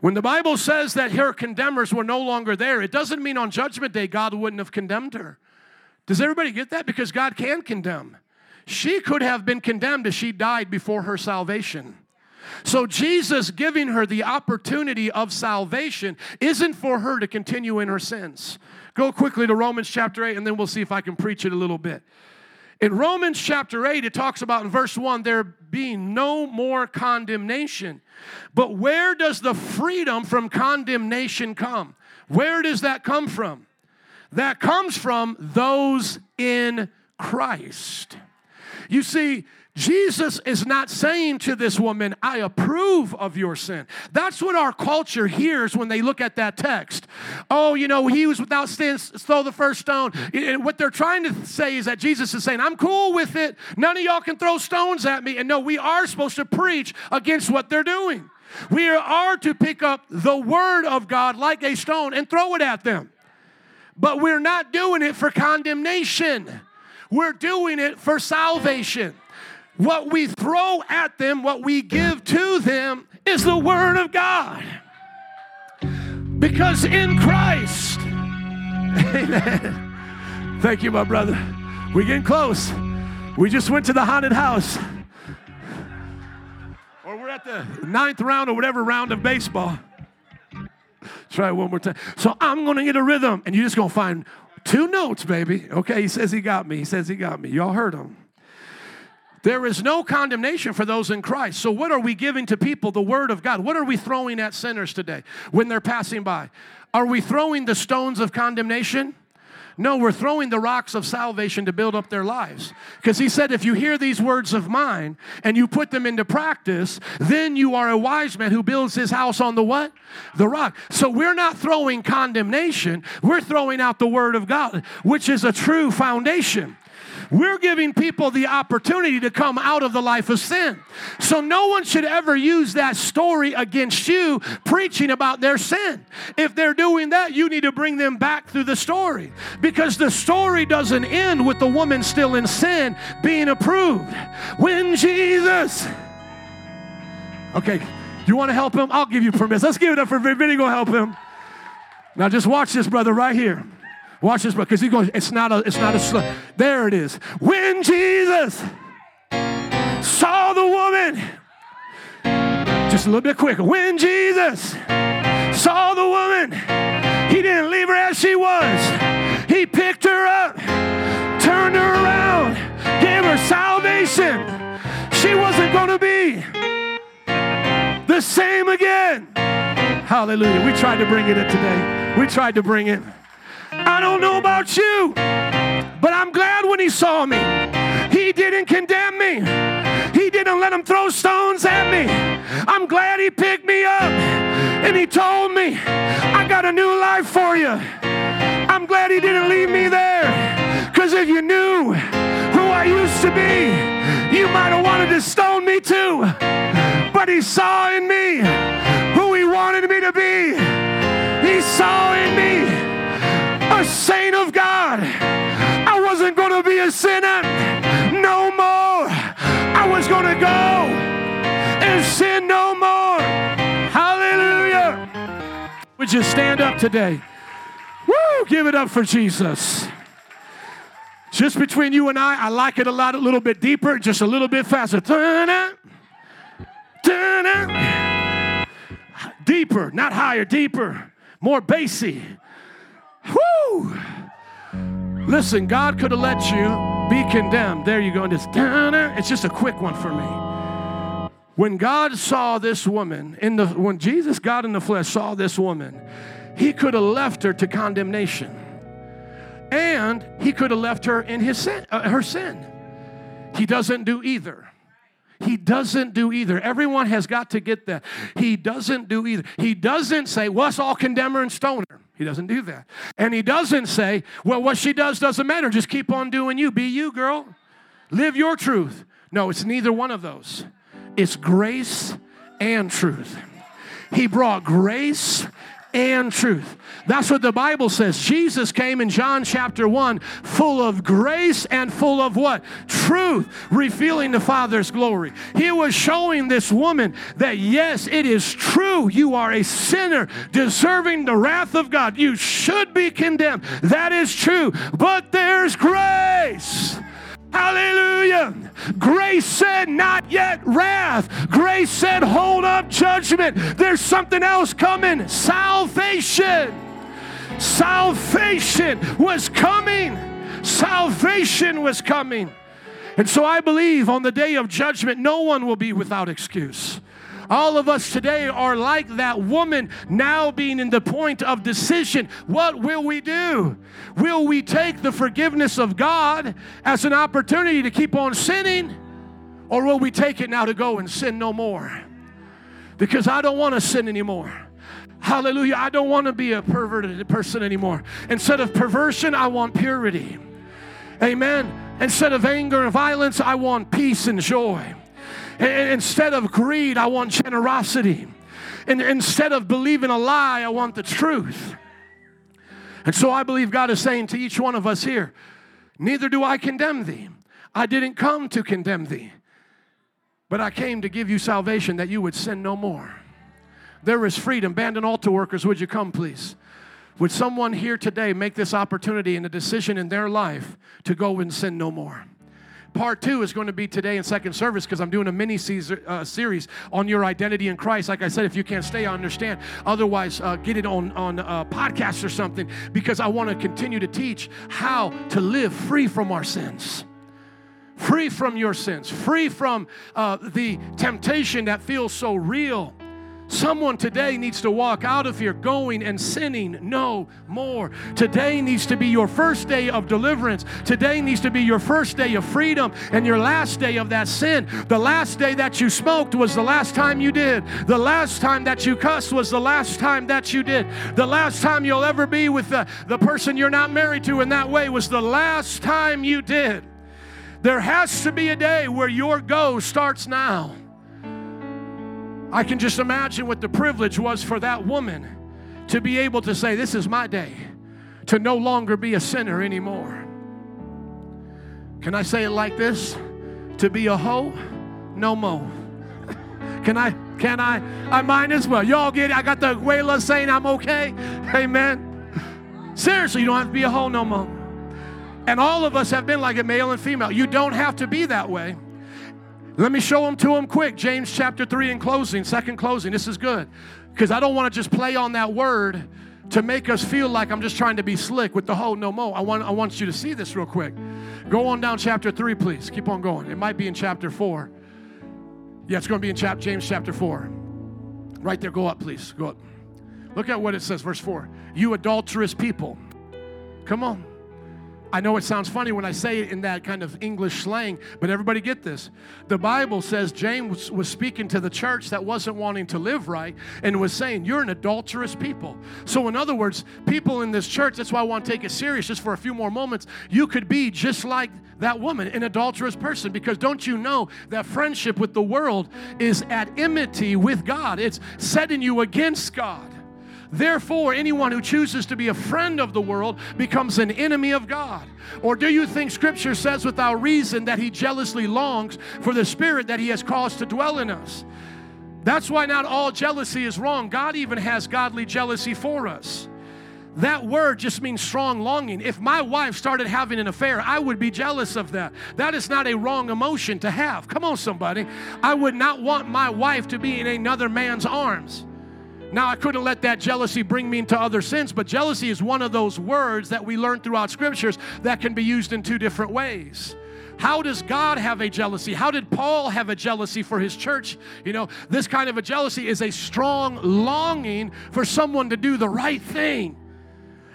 When the Bible says that her condemners were no longer there, it doesn't mean on Judgment Day God wouldn't have condemned her. Does everybody get that? Because God can condemn. She could have been condemned if she died before her salvation. So, Jesus giving her the opportunity of salvation isn't for her to continue in her sins. Go quickly to Romans chapter 8, and then we'll see if I can preach it a little bit. In Romans chapter 8, it talks about in verse 1 there being no more condemnation. But where does the freedom from condemnation come? Where does that come from? That comes from those in Christ. You see, Jesus is not saying to this woman, I approve of your sin. That's what our culture hears when they look at that text. Oh, you know, he was without sin, throw the first stone. And what they're trying to say is that Jesus is saying, I'm cool with it. None of y'all can throw stones at me. And no, we are supposed to preach against what they're doing. We are to pick up the word of God like a stone and throw it at them. But we're not doing it for condemnation. We're doing it for salvation. What we throw at them, what we give to them, is the Word of God. Because in Christ, amen. Thank you, my brother. We're getting close. We just went to the haunted house. Or we're at the ninth round or whatever round of baseball. Try it one more time. So I'm going to get a rhythm, and you're just going to find two notes, baby. Okay, he says he got me. He says he got me. Y'all heard him. There is no condemnation for those in Christ. So, what are we giving to people? The Word of God. What are we throwing at sinners today when they're passing by? Are we throwing the stones of condemnation? No, we're throwing the rocks of salvation to build up their lives. Because he said, if you hear these words of mine and you put them into practice, then you are a wise man who builds his house on the what? The rock. So we're not throwing condemnation, we're throwing out the word of God, which is a true foundation. We're giving people the opportunity to come out of the life of sin. So no one should ever use that story against you preaching about their sin. If they're doing that, you need to bring them back through the story because the story doesn't end with the woman still in sin being approved. When Jesus Okay, you want to help him? I'll give you permission. Let's give it up for Vinny. Go help him. Now just watch this, brother, right here. Watch this, because he goes, it's not a, it's not a slow. There it is. When Jesus saw the woman, just a little bit quicker. When Jesus saw the woman, he didn't leave her as she was. He picked her up, turned her around, gave her salvation. She wasn't going to be the same again. Hallelujah. We tried to bring it in today. We tried to bring it. I don't know about you, but I'm glad when he saw me. He didn't condemn me. He didn't let him throw stones at me. I'm glad he picked me up and he told me, I got a new life for you. I'm glad he didn't leave me there. Because if you knew who I used to be, you might have wanted to stone me too. But he saw in me who he wanted me to be. He saw in me saint of God. I wasn't going to be a sinner no more. I was going to go and sin no more. Hallelujah. Would you stand up today? Woo! Give it up for Jesus. Just between you and I, I like it a lot, a little bit deeper, just a little bit faster. Deeper, not higher, deeper, more bassy. Whoo! Listen, God could have let you be condemned. There you go. And it's, it's just a quick one for me. When God saw this woman, in the, when Jesus, God in the flesh, saw this woman, he could have left her to condemnation. And he could have left her in his sin, uh, her sin. He doesn't do either. He doesn't do either. Everyone has got to get that. He doesn't do either. He doesn't say, well, let's all condemn her and stone her. He doesn't do that. And he doesn't say, well, what she does doesn't matter. Just keep on doing you. Be you, girl. Live your truth. No, it's neither one of those. It's grace and truth. He brought grace and truth. That's what the Bible says. Jesus came in John chapter 1 full of grace and full of what? Truth, revealing the Father's glory. He was showing this woman that yes, it is true. You are a sinner deserving the wrath of God. You should be condemned. That is true. But there's grace. Hallelujah. Grace said, not yet wrath. Grace said, hold up judgment. There's something else coming salvation. Salvation was coming. Salvation was coming. And so I believe on the day of judgment, no one will be without excuse. All of us today are like that woman now being in the point of decision. What will we do? Will we take the forgiveness of God as an opportunity to keep on sinning? Or will we take it now to go and sin no more? Because I don't want to sin anymore. Hallelujah. I don't want to be a perverted person anymore. Instead of perversion, I want purity. Amen. Instead of anger and violence, I want peace and joy. Instead of greed, I want generosity. And instead of believing a lie, I want the truth. And so I believe God is saying to each one of us here, Neither do I condemn thee. I didn't come to condemn thee, but I came to give you salvation that you would sin no more. There is freedom. Band and altar workers, would you come, please? Would someone here today make this opportunity and a decision in their life to go and sin no more? Part two is going to be today in second service because I'm doing a mini uh, series on your identity in Christ. Like I said, if you can't stay, I understand. Otherwise, uh, get it on on uh, podcast or something because I want to continue to teach how to live free from our sins free from your sins, free from uh, the temptation that feels so real. Someone today needs to walk out of here going and sinning no more. Today needs to be your first day of deliverance. Today needs to be your first day of freedom and your last day of that sin. The last day that you smoked was the last time you did. The last time that you cussed was the last time that you did. The last time you'll ever be with the, the person you're not married to in that way was the last time you did. There has to be a day where your go starts now. I can just imagine what the privilege was for that woman to be able to say, This is my day, to no longer be a sinner anymore. Can I say it like this? To be a hoe, no more. Can I? Can I? I might as well. Y'all get it? I got the Wayla saying I'm okay. Amen. Seriously, you don't have to be a hoe no more. And all of us have been like a male and female. You don't have to be that way. Let me show them to them quick. James chapter 3 in closing, second closing. This is good. Because I don't want to just play on that word to make us feel like I'm just trying to be slick with the whole no mo. I want, I want you to see this real quick. Go on down chapter 3, please. Keep on going. It might be in chapter 4. Yeah, it's going to be in chap- James chapter 4. Right there, go up, please. Go up. Look at what it says, verse 4. You adulterous people. Come on. I know it sounds funny when I say it in that kind of English slang, but everybody get this. The Bible says James was speaking to the church that wasn't wanting to live right and was saying, You're an adulterous people. So, in other words, people in this church, that's why I want to take it serious just for a few more moments. You could be just like that woman, an adulterous person, because don't you know that friendship with the world is at enmity with God? It's setting you against God. Therefore, anyone who chooses to be a friend of the world becomes an enemy of God. Or do you think Scripture says without reason that He jealously longs for the Spirit that He has caused to dwell in us? That's why not all jealousy is wrong. God even has godly jealousy for us. That word just means strong longing. If my wife started having an affair, I would be jealous of that. That is not a wrong emotion to have. Come on, somebody. I would not want my wife to be in another man's arms. Now, I couldn't let that jealousy bring me into other sins, but jealousy is one of those words that we learn throughout scriptures that can be used in two different ways. How does God have a jealousy? How did Paul have a jealousy for his church? You know, this kind of a jealousy is a strong longing for someone to do the right thing.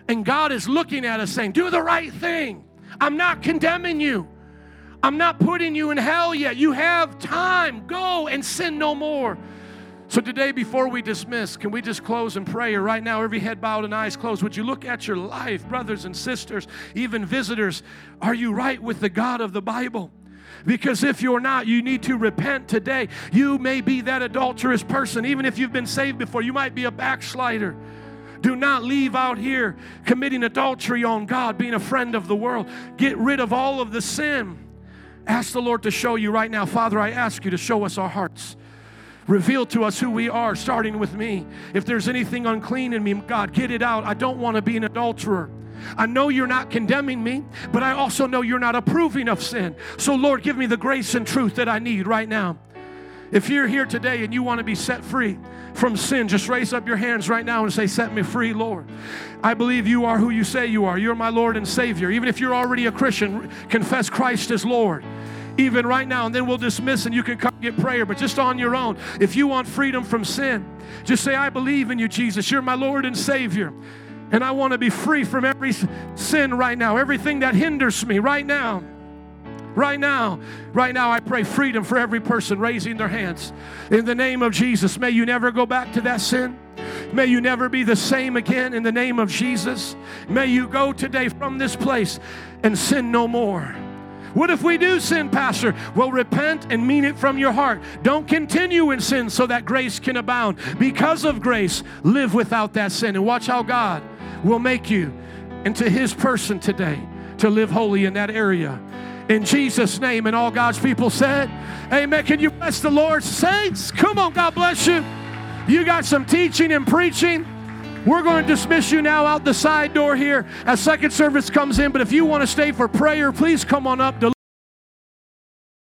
And God is looking at us saying, Do the right thing. I'm not condemning you. I'm not putting you in hell yet. You have time. Go and sin no more. So, today, before we dismiss, can we just close in prayer right now? Every head bowed and eyes closed. Would you look at your life, brothers and sisters, even visitors? Are you right with the God of the Bible? Because if you're not, you need to repent today. You may be that adulterous person, even if you've been saved before. You might be a backslider. Do not leave out here committing adultery on God, being a friend of the world. Get rid of all of the sin. Ask the Lord to show you right now. Father, I ask you to show us our hearts. Reveal to us who we are, starting with me. If there's anything unclean in me, God, get it out. I don't want to be an adulterer. I know you're not condemning me, but I also know you're not approving of sin. So, Lord, give me the grace and truth that I need right now. If you're here today and you want to be set free from sin, just raise up your hands right now and say, Set me free, Lord. I believe you are who you say you are. You're my Lord and Savior. Even if you're already a Christian, confess Christ as Lord. Even right now, and then we'll dismiss and you can come get prayer, but just on your own. If you want freedom from sin, just say, I believe in you, Jesus. You're my Lord and Savior. And I want to be free from every sin right now, everything that hinders me right now. Right now, right now, I pray freedom for every person raising their hands. In the name of Jesus, may you never go back to that sin. May you never be the same again in the name of Jesus. May you go today from this place and sin no more. What if we do sin, Pastor? Well, repent and mean it from your heart. Don't continue in sin so that grace can abound. Because of grace, live without that sin. And watch how God will make you into His person today to live holy in that area. In Jesus' name, and all God's people said, Amen. Can you bless the Lord, saints? Come on, God bless you. You got some teaching and preaching. We're going to dismiss you now out the side door here as second service comes in. But if you want to stay for prayer, please come on up.